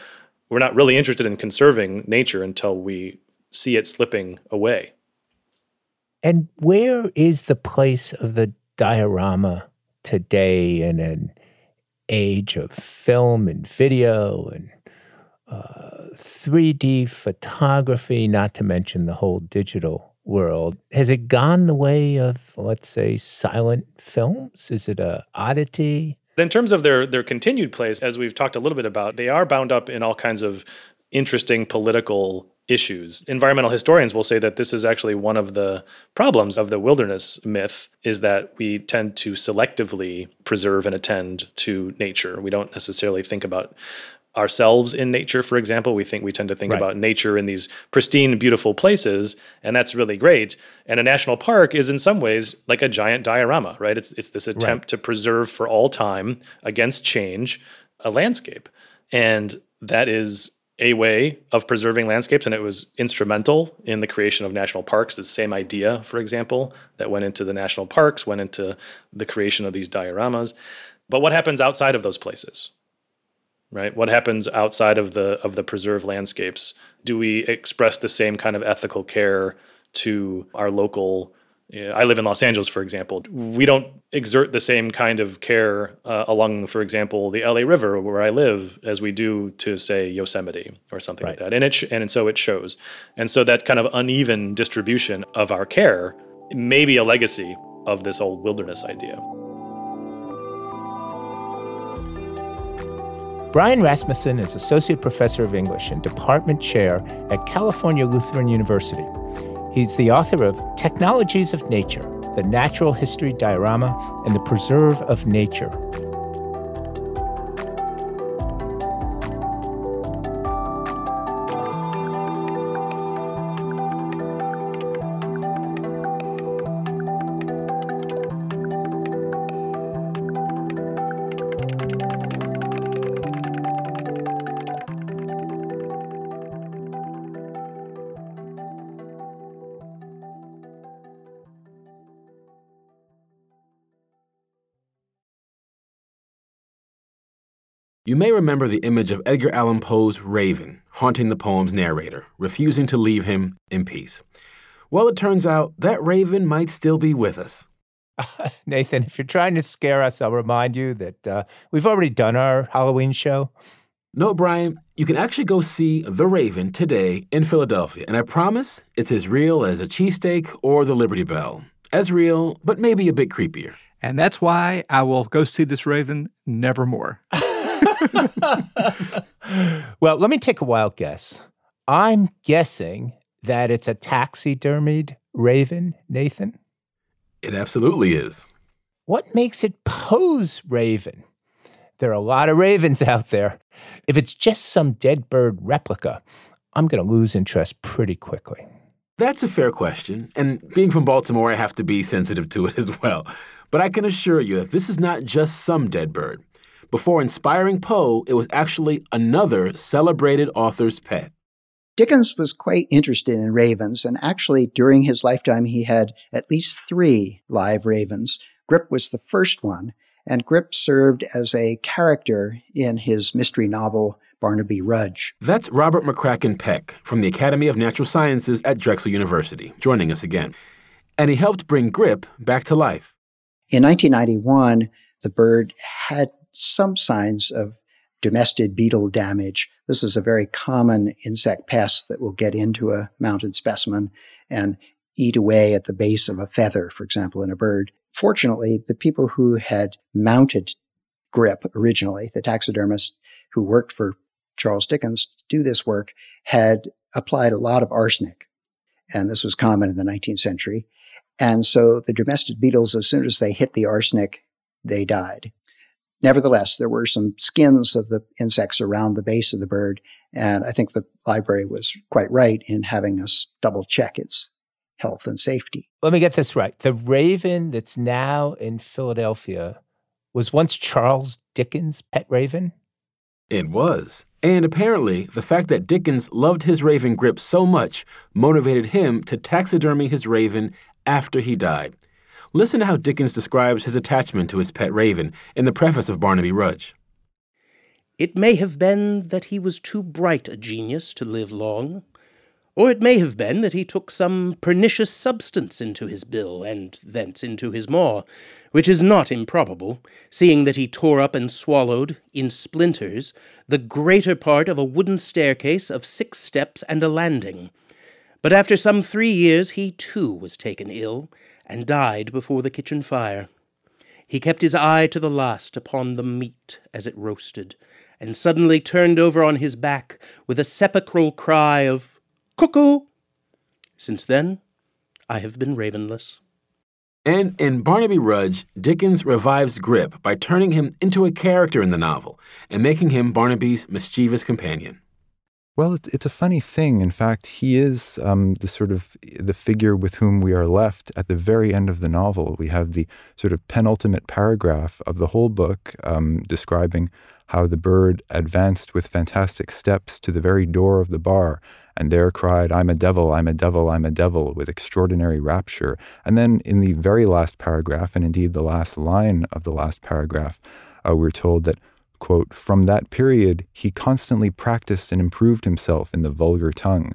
we're not really interested in conserving nature until we see it slipping away. And where is the place of the diorama today in an age of film and video and uh, 3D photography, not to mention the whole digital world. Has it gone the way of, let's say, silent films? Is it a oddity? In terms of their their continued place, as we've talked a little bit about, they are bound up in all kinds of interesting political issues. Environmental historians will say that this is actually one of the problems of the wilderness myth is that we tend to selectively preserve and attend to nature. We don't necessarily think about ourselves in nature for example we think we tend to think Right. about nature in these pristine beautiful places and that's really great and a national park is in some ways like a giant diorama right it's it's this attempt to preserve for all time against change a landscape and that is a way of preserving landscapes and it was instrumental in the creation of national parks. The same idea for example that went into the national parks went into the creation of these dioramas. But what happens outside of those places right? What happens outside of the of the preserved landscapes? Do we express the same kind of ethical care to our local I live in Los Angeles, for example. We don't exert the same kind of care uh, along, for example, the LA River where I live as we do to, say, Yosemite or something like that. And it sh- and so it shows. And so that kind of uneven distribution of our care may be a legacy of this old wilderness idea. Brian Rasmussen is Associate Professor of English and Department Chair at California Lutheran University. He's the author of Technologies of Nature The Natural History Diorama and the Preserve of Nature. You may remember the image of Edgar Allan Poe's raven haunting the poem's narrator, refusing to leave him in peace. Well, it turns out that raven might still be with us. Nathan, if you're trying to scare us, I'll remind you that uh, we've already done our Halloween show. No, Brian, you can actually go see The Raven today in Philadelphia, and I promise it's as real as a cheesesteak or the Liberty Bell. As real, but maybe a bit creepier. And that's why I will go see this raven nevermore. Well, let me take a wild guess. I'm guessing that it's a taxidermied raven, Nathan. It absolutely is. What makes it Poe's raven? There are a lot of ravens out there. If it's just some dead bird replica, I'm going to lose interest pretty quickly. That's a fair question, and being from Baltimore, I have to be sensitive to it as well. But I can assure you that this is not just some dead bird. Before inspiring Poe, it was actually another celebrated author's pet. Dickens was quite interested in ravens, and actually, during his lifetime, he had at least three live ravens. Grip was the first one, and Grip served as a character in his mystery novel, Barnaby Rudge. That's Robert McCracken Peck from the Academy of Natural Sciences at Drexel University, joining us again. And he helped bring Grip back to life. In 1991, the bird had some signs of domestic beetle damage. This is a very common insect pest that will get into a mounted specimen and eat away at the base of a feather, for example, in a bird. Fortunately, the people who had mounted Grip originally, the taxidermist who worked for Charles Dickens to do this work, had applied a lot of arsenic. And this was common in the 19th century. And so the domestic beetles, as soon as they hit the arsenic, they died. Nevertheless, there were some skins of the insects around the base of the bird, and I think the library was quite right in having us double check its health and safety. Let me get this right. The raven that's now in Philadelphia was once Charles Dickens' pet raven? It was. And apparently, the fact that Dickens loved his raven Grip so much motivated him to taxidermy his raven after he died. Listen to how Dickens describes his attachment to his pet raven in the preface of Barnaby Rudge. It may have been that he was too bright a genius to live long, or it may have been that he took some pernicious substance into his bill and thence into his maw, which is not improbable, seeing that he tore up and swallowed, in splinters, the greater part of a wooden staircase of six steps and a landing. But after some three years, he too was taken ill, and died before the kitchen fire. He kept his eye to the last upon the meat as it roasted, and suddenly turned over on his back with a sepulchral cry of Cuckoo! Since then, I have been ravenless. And in Barnaby Rudge, Dickens revives Grip by turning him into a character in the novel and making him Barnaby's mischievous companion. Well, it's, it's a funny thing. In fact, he is um, the sort of the figure with whom we are left at the very end of the novel. We have the sort of penultimate paragraph of the whole book um, describing how the bird advanced with fantastic steps to the very door of the bar and there cried, I'm a devil, I'm a devil, I'm a devil, with extraordinary rapture. And then in the very last paragraph, and indeed the last line of the last paragraph, uh, we're told that, quote, from that period he constantly practiced and improved himself in the vulgar tongue.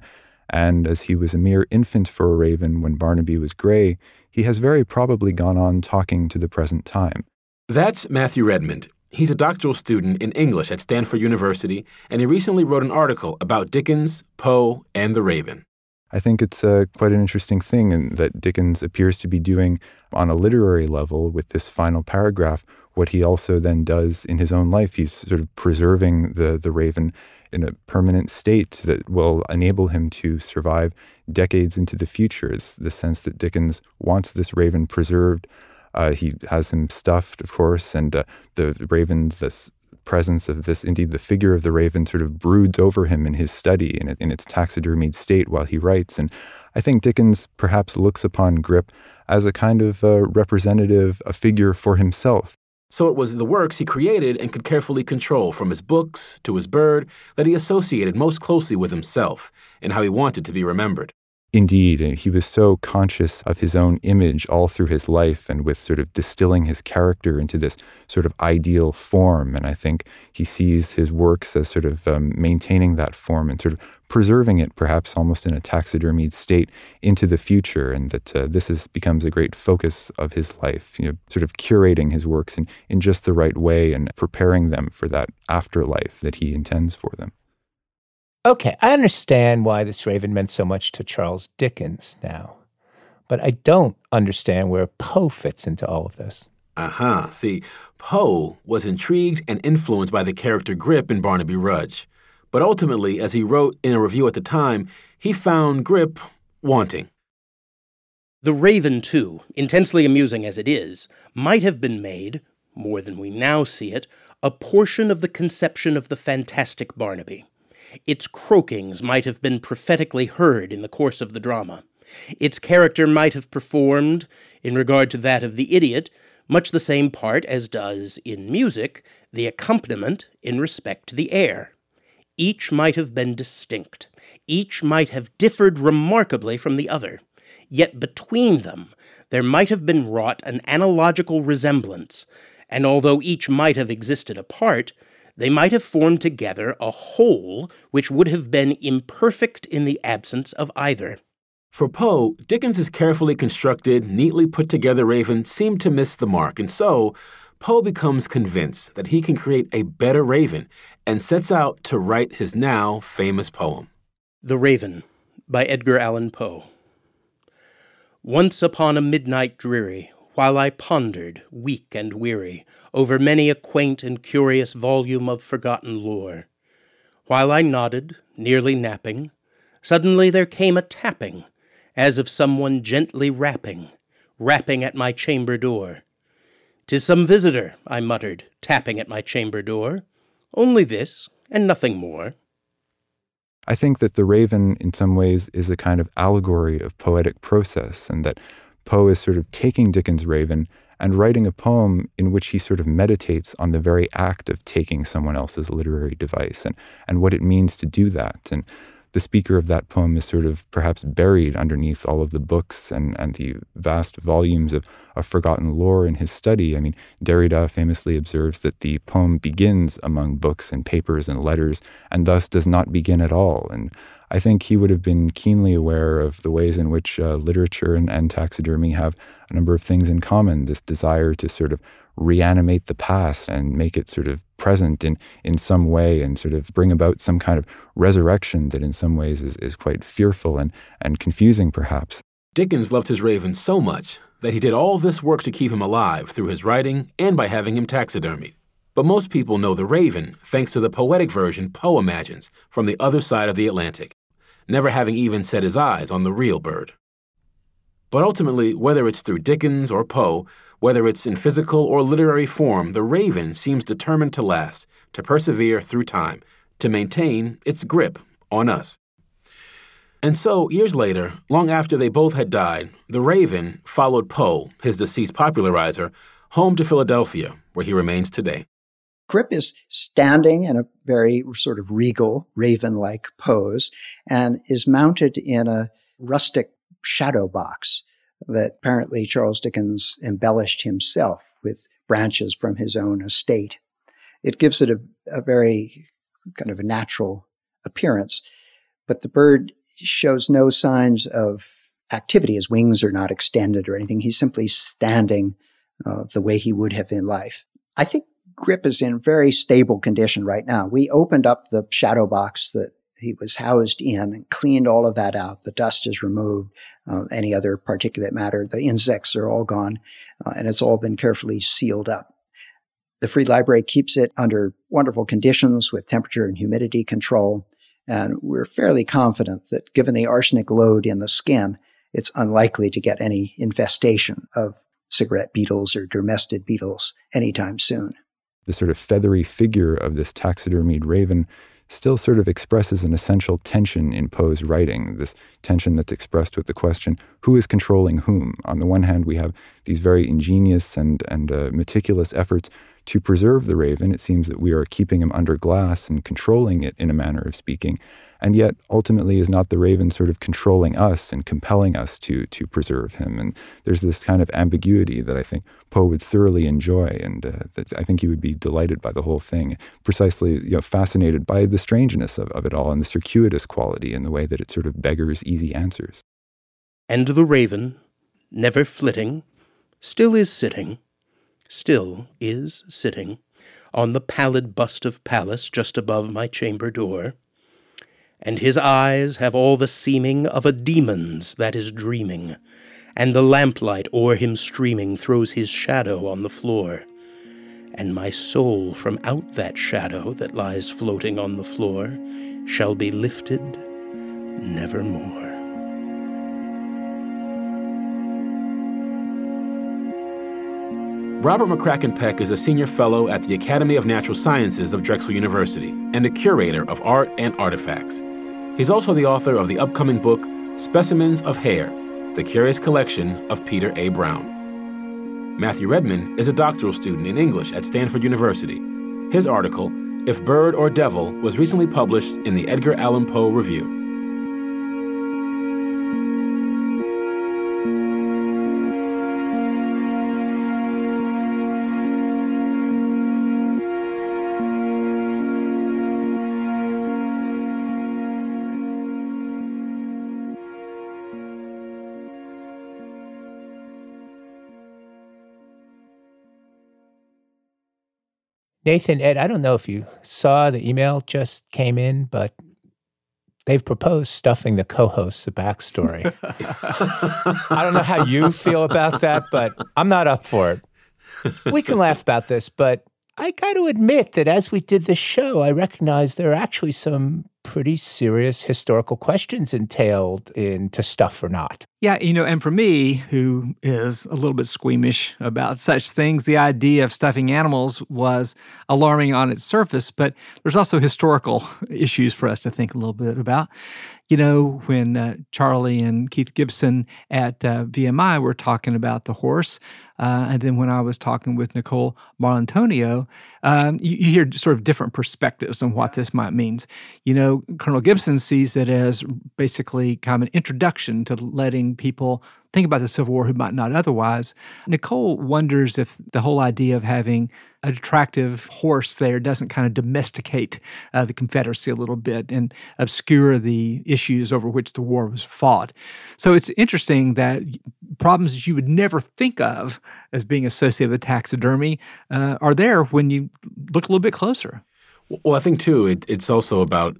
And as he was a mere infant for a raven when Barnaby was gray, he has very probably gone on talking to the present time. That's Matthew Redmond. He's a doctoral student in English at Stanford University, and he recently wrote an article about Dickens, Poe, and the Raven. I think it's uh, quite an interesting thing that Dickens appears to be doing on a literary level with this final paragraph. What he also then does in his own life, he's sort of preserving the the Raven in a permanent state that will enable him to survive decades into the future. It's the sense that Dickens wants this Raven preserved uh, he has him stuffed, of course, and uh, the ravens, this presence of this, indeed, the figure of the raven sort of broods over him in his study in, in its taxidermied state while he writes. And I think Dickens perhaps looks upon Grip as a kind of uh, representative, a figure for himself. So it was the works he created and could carefully control, from his books to his bird, that he associated most closely with himself and how he wanted to be remembered. Indeed, he was so conscious of his own image all through his life and with sort of distilling his character into this sort of ideal form. And I think he sees his works as sort of um, maintaining that form and sort of preserving it, perhaps almost in a taxidermied state, into the future. And that uh, this is, becomes a great focus of his life, you know, sort of curating his works in, in just the right way and preparing them for that afterlife that he intends for them. Okay, I understand why this raven meant so much to Charles Dickens now, but I don't understand where Poe fits into all of this. Uh huh. See, Poe was intrigued and influenced by the character Grip in Barnaby Rudge. But ultimately, as he wrote in a review at the time, he found Grip wanting. The Raven, too, intensely amusing as it is, might have been made, more than we now see it, a portion of the conception of the fantastic Barnaby. Its croakings might have been prophetically heard in the course of the drama. Its character might have performed, in regard to that of the idiot, much the same part as does, in music, the accompaniment in respect to the air. Each might have been distinct. Each might have differed remarkably from the other. Yet between them there might have been wrought an analogical resemblance, and although each might have existed apart, they might have formed together a whole which would have been imperfect in the absence of either. For Poe, Dickens's carefully constructed, neatly put together Raven seemed to miss the mark, and so Poe becomes convinced that he can create a better Raven and sets out to write his now famous poem. The Raven by Edgar Allan Poe. Once upon a midnight dreary, while I pondered, weak and weary, over many a quaint and curious volume of forgotten lore. While I nodded, nearly napping, suddenly there came a tapping, as of someone gently rapping, rapping at my chamber door. "'Tis some visitor," I muttered, tapping at my chamber door. "Only this, and nothing more." I think that The Raven, in some ways, is a kind of allegory of poetic process, and that Poe is sort of taking Dickens' Raven and writing a poem in which he sort of meditates on the very act of taking someone else's literary device and, and what it means to do that. And the speaker of that poem is sort of perhaps buried underneath all of the books and, and the vast volumes of, of forgotten lore in his study. I mean, Derrida famously observes that the poem begins among books and papers and letters and thus does not begin at all. And I think he would have been keenly aware of the ways in which uh, literature and, and taxidermy have a number of things in common. This desire to sort of reanimate the past and make it sort of present in, in some way and sort of bring about some kind of resurrection that in some ways is, is quite fearful and, and confusing, perhaps. Dickens loved his raven so much that he did all this work to keep him alive through his writing and by having him taxidermied. But most people know the raven thanks to the poetic version Poe imagines from the other side of the Atlantic, never having even set his eyes on the real bird. But ultimately, whether it's through Dickens or Poe, whether it's in physical or literary form, the raven seems determined to last, to persevere through time, to maintain its grip on us. And so, years later, long after they both had died, the raven followed Poe, his deceased popularizer, home to Philadelphia, where he remains today. Grip is standing in a very sort of regal, raven like pose and is mounted in a rustic shadow box that apparently Charles Dickens embellished himself with branches from his own estate. It gives it a, a very kind of a natural appearance, but the bird shows no signs of activity. His wings are not extended or anything. He's simply standing uh, the way he would have in life. I think Grip is in very stable condition right now. We opened up the shadow box that he was housed in and cleaned all of that out. The dust is removed, uh, any other particulate matter. The insects are all gone, uh, and it's all been carefully sealed up. The Free Library keeps it under wonderful conditions with temperature and humidity control. And we're fairly confident that given the arsenic load in the skin, it's unlikely to get any infestation of cigarette beetles or dermestid beetles anytime soon. The sort of feathery figure of this taxidermied raven still sort of expresses an essential tension in Poe's writing, this tension that's expressed with the question, who is controlling whom? On the one hand, we have these very ingenious and, and uh, meticulous efforts to preserve the raven. It seems that we are keeping him under glass and controlling it in a manner of speaking. And yet, ultimately, is not the raven sort of controlling us and compelling us to, to preserve him? And there's this kind of ambiguity that I think Poe would thoroughly enjoy. And uh, that I think he would be delighted by the whole thing, precisely you know, fascinated by the strangeness of, of it all and the circuitous quality in the way that it sort of beggars easy answers. And the raven, never flitting, still is sitting, still is sitting, on the pallid bust of Pallas just above my chamber door and his eyes have all the seeming of a demon's that is dreaming, and the lamplight o'er him streaming throws his shadow on the floor. And my soul from out that shadow that lies floating on the floor shall be lifted nevermore. Robert McCracken Peck is a senior fellow at the Academy of Natural Sciences of Drexel University and a curator of art and artifacts. He's also the author of the upcoming book, Specimens of Hair The Curious Collection of Peter A. Browne. Matthew Redmond is a doctoral student in English at Stanford University. His article, If Bird or Devil, was recently published in the Edgar Allan Poe Review. Nathan, Ed, I don't know if you saw the email just came in, but they've proposed stuffing the co-hosts a backstory. I don't know how you feel about that, but I'm not up for it. We can laugh about this, but I got to admit that as we did the show, I recognized there are actually some pretty serious historical questions entailed into stuff or not. Yeah, you know, and for me, who is a little bit squeamish about such things, the idea of stuffing animals was alarming on its surface, but there's also historical issues for us to think a little bit about. You know, when uh, Charlie and Keith Gibson at uh, VMI were talking about the horse, uh, and then when I was talking with Nicole Maurantonio, um, you, you, hear sort of different perspectives on what this might mean. You know, Colonel Gibson sees it as basically kind of an introduction to letting people think about the Civil War who might not otherwise. Nicole wonders if the whole idea of having attractive horse there doesn't kind of domesticate uh, the Confederacy a little bit and obscure the issues over which the war was fought. So it's interesting that problems that you would never think of as being associated with taxidermy uh, are there when you look a little bit closer. Well, I think too, it, it's also about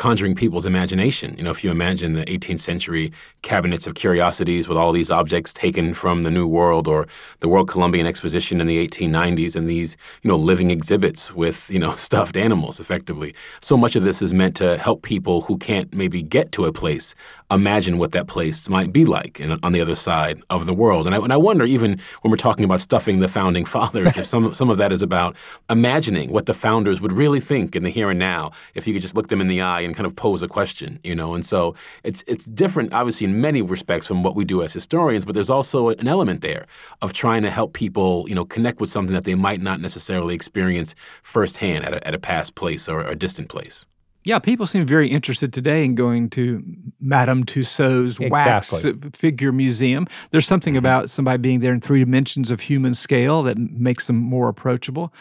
conjuring people's imagination. You know, if you imagine the 18th century cabinets of curiosities with all these objects taken from the New World or the World Columbian Exposition in the 1890s and these, you know, living exhibits with, you know, stuffed animals effectively. So much of this is meant to help people who can't maybe get to a place imagine what that place might be like in, on the other side of the world. And I, and I wonder, even when we're talking about stuffing the founding fathers, if some, some of that is about imagining what the founders would really think in the here and now if you could just look them in the eye and kind of pose a question, you know? And so it's, it's different, obviously, in many respects from what we do as historians, but there's also an element there of trying to help people, you know, connect with something that they might not necessarily experience firsthand at a, at a past place or a distant place. Yeah, people seem very interested today in going to Madame Tussauds wax figure museum. There's something mm-hmm. about somebody being there in three dimensions of human scale that makes them more approachable.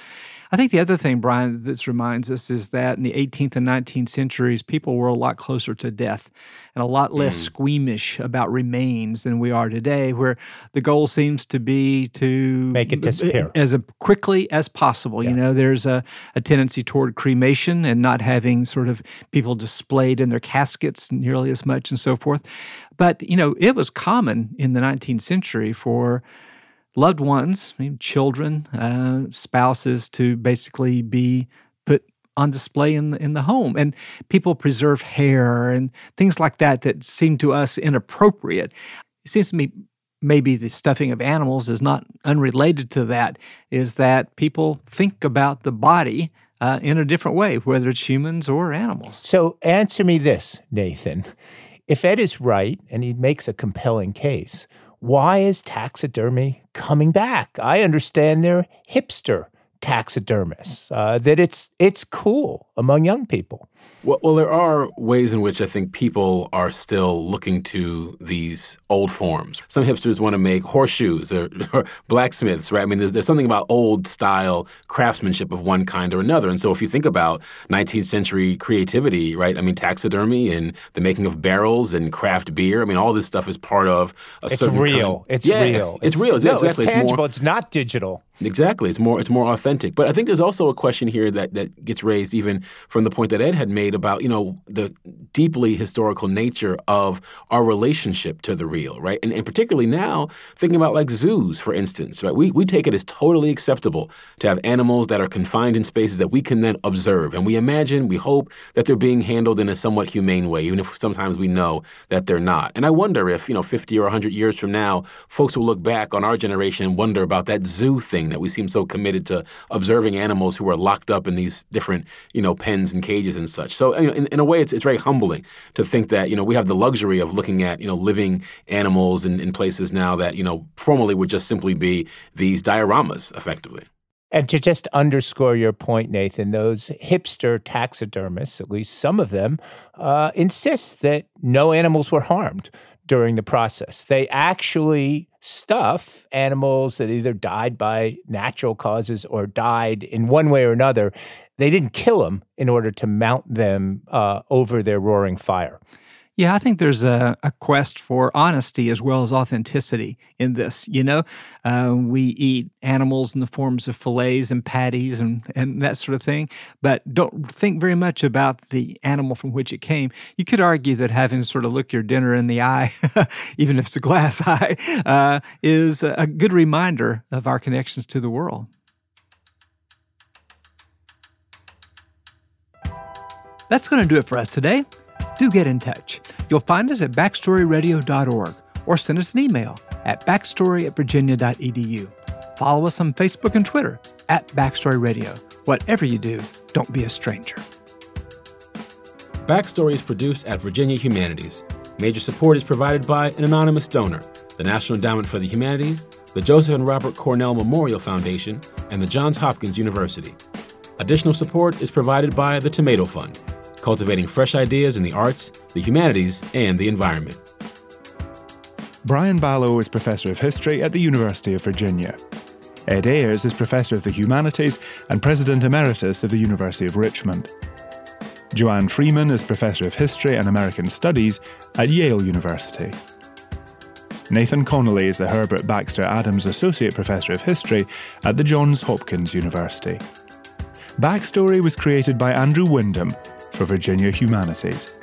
I think the other thing, Brian, this reminds us is that in the 18th and 19th centuries, people were a lot closer to death and a lot less mm. squeamish about remains than we are today, where the goal seems to be to make it disappear as quickly as possible. Yeah. You know, there's a, a tendency toward cremation and not having sort of people displayed in their caskets nearly as much and so forth. But, you know, it was common in the 19th century for loved ones, children, uh, spouses, to basically be put on display in in the home. And people preserve hair and things like that that seem to us inappropriate. It seems to me maybe the stuffing of animals is not unrelated to that, is that people think about the body uh, in a different way, whether it's humans or animals. So answer me this, Nathan. If Ed is right and he makes a compelling case, why is taxidermy coming back? I understand they're hipster taxidermists, uh, that it's it's cool among young people. Well, well, there are ways in which I think people are still looking to these old forms. Some hipsters want to make horseshoes or, or, blacksmiths, right? I mean, there's, there's something about old style craftsmanship of one kind or another. And so if you think about 19th century creativity, right? I mean, taxidermy and the making of barrels and craft beer. I mean, all this stuff is part of a it's certain real. Kind of, it's yeah, real. It's, it's real. No, exactly. it's tangible. It's, more, it's not digital. Exactly. It's more it's more authentic. But I think there's also a question here that that gets raised even from the point that Ed had made about, you know, the deeply historical nature of our relationship to the real, right? And, and particularly now, thinking about like zoos, for instance, right? We we take it as totally acceptable to have animals that are confined in spaces that we can then observe. And we imagine, we hope that they're being handled in a somewhat humane way, even if sometimes we know that they're not. And I wonder if, you know, 50 or 100 years from now, folks will look back on our generation and wonder about that zoo thing that we seem so committed to observing animals who are locked up in these different, you know, pens and cages and such. So, you know, in, in a way, it's, it's very humbling to think that, you know, we have the luxury of looking at, you know, living animals in, in places now that, you know, formerly would just simply be these dioramas, effectively. And to just underscore your point, Nathan, those hipster taxidermists, at least some of them, uh, insist that no animals were harmed during the process. They actually stuff animals that either died by natural causes or died in one way or another. They didn't kill them in order to mount them uh, over their roaring fire. Yeah, I think there's a, a, quest for honesty as well as authenticity in this. You know, uh, we eat animals in the forms of fillets and patties and, and that sort of thing, but don't think very much about the animal from which it came. You could argue that having sort of look your dinner in the eye, even if it's a glass eye, uh, is a good reminder of our connections to the world. That's going to do it for us today do get in touch. You'll find us at backstoryradio.org or send us an email at backstory at virginia.edu. Follow us on Facebook and Twitter at Backstory Radio. Whatever you do, don't be a stranger. Backstory is produced at Virginia Humanities. Major support is provided by an anonymous donor, the National Endowment for the Humanities, the Joseph and Robert Cornell Memorial Foundation, and the Johns Hopkins University. Additional support is provided by the Tomato Fund cultivating fresh ideas in the arts, the humanities, and the environment. Brian Balogh is Professor of History at the University of Virginia. Ed Ayers is Professor of the Humanities and President Emeritus of the University of Richmond. Joanne Freeman is Professor of History and American Studies at Yale University. Nathan Connolly is the Herbert Baxter Adams Associate Professor of History at the Johns Hopkins University. Backstory was created by Andrew Wyndham for Virginia Humanities.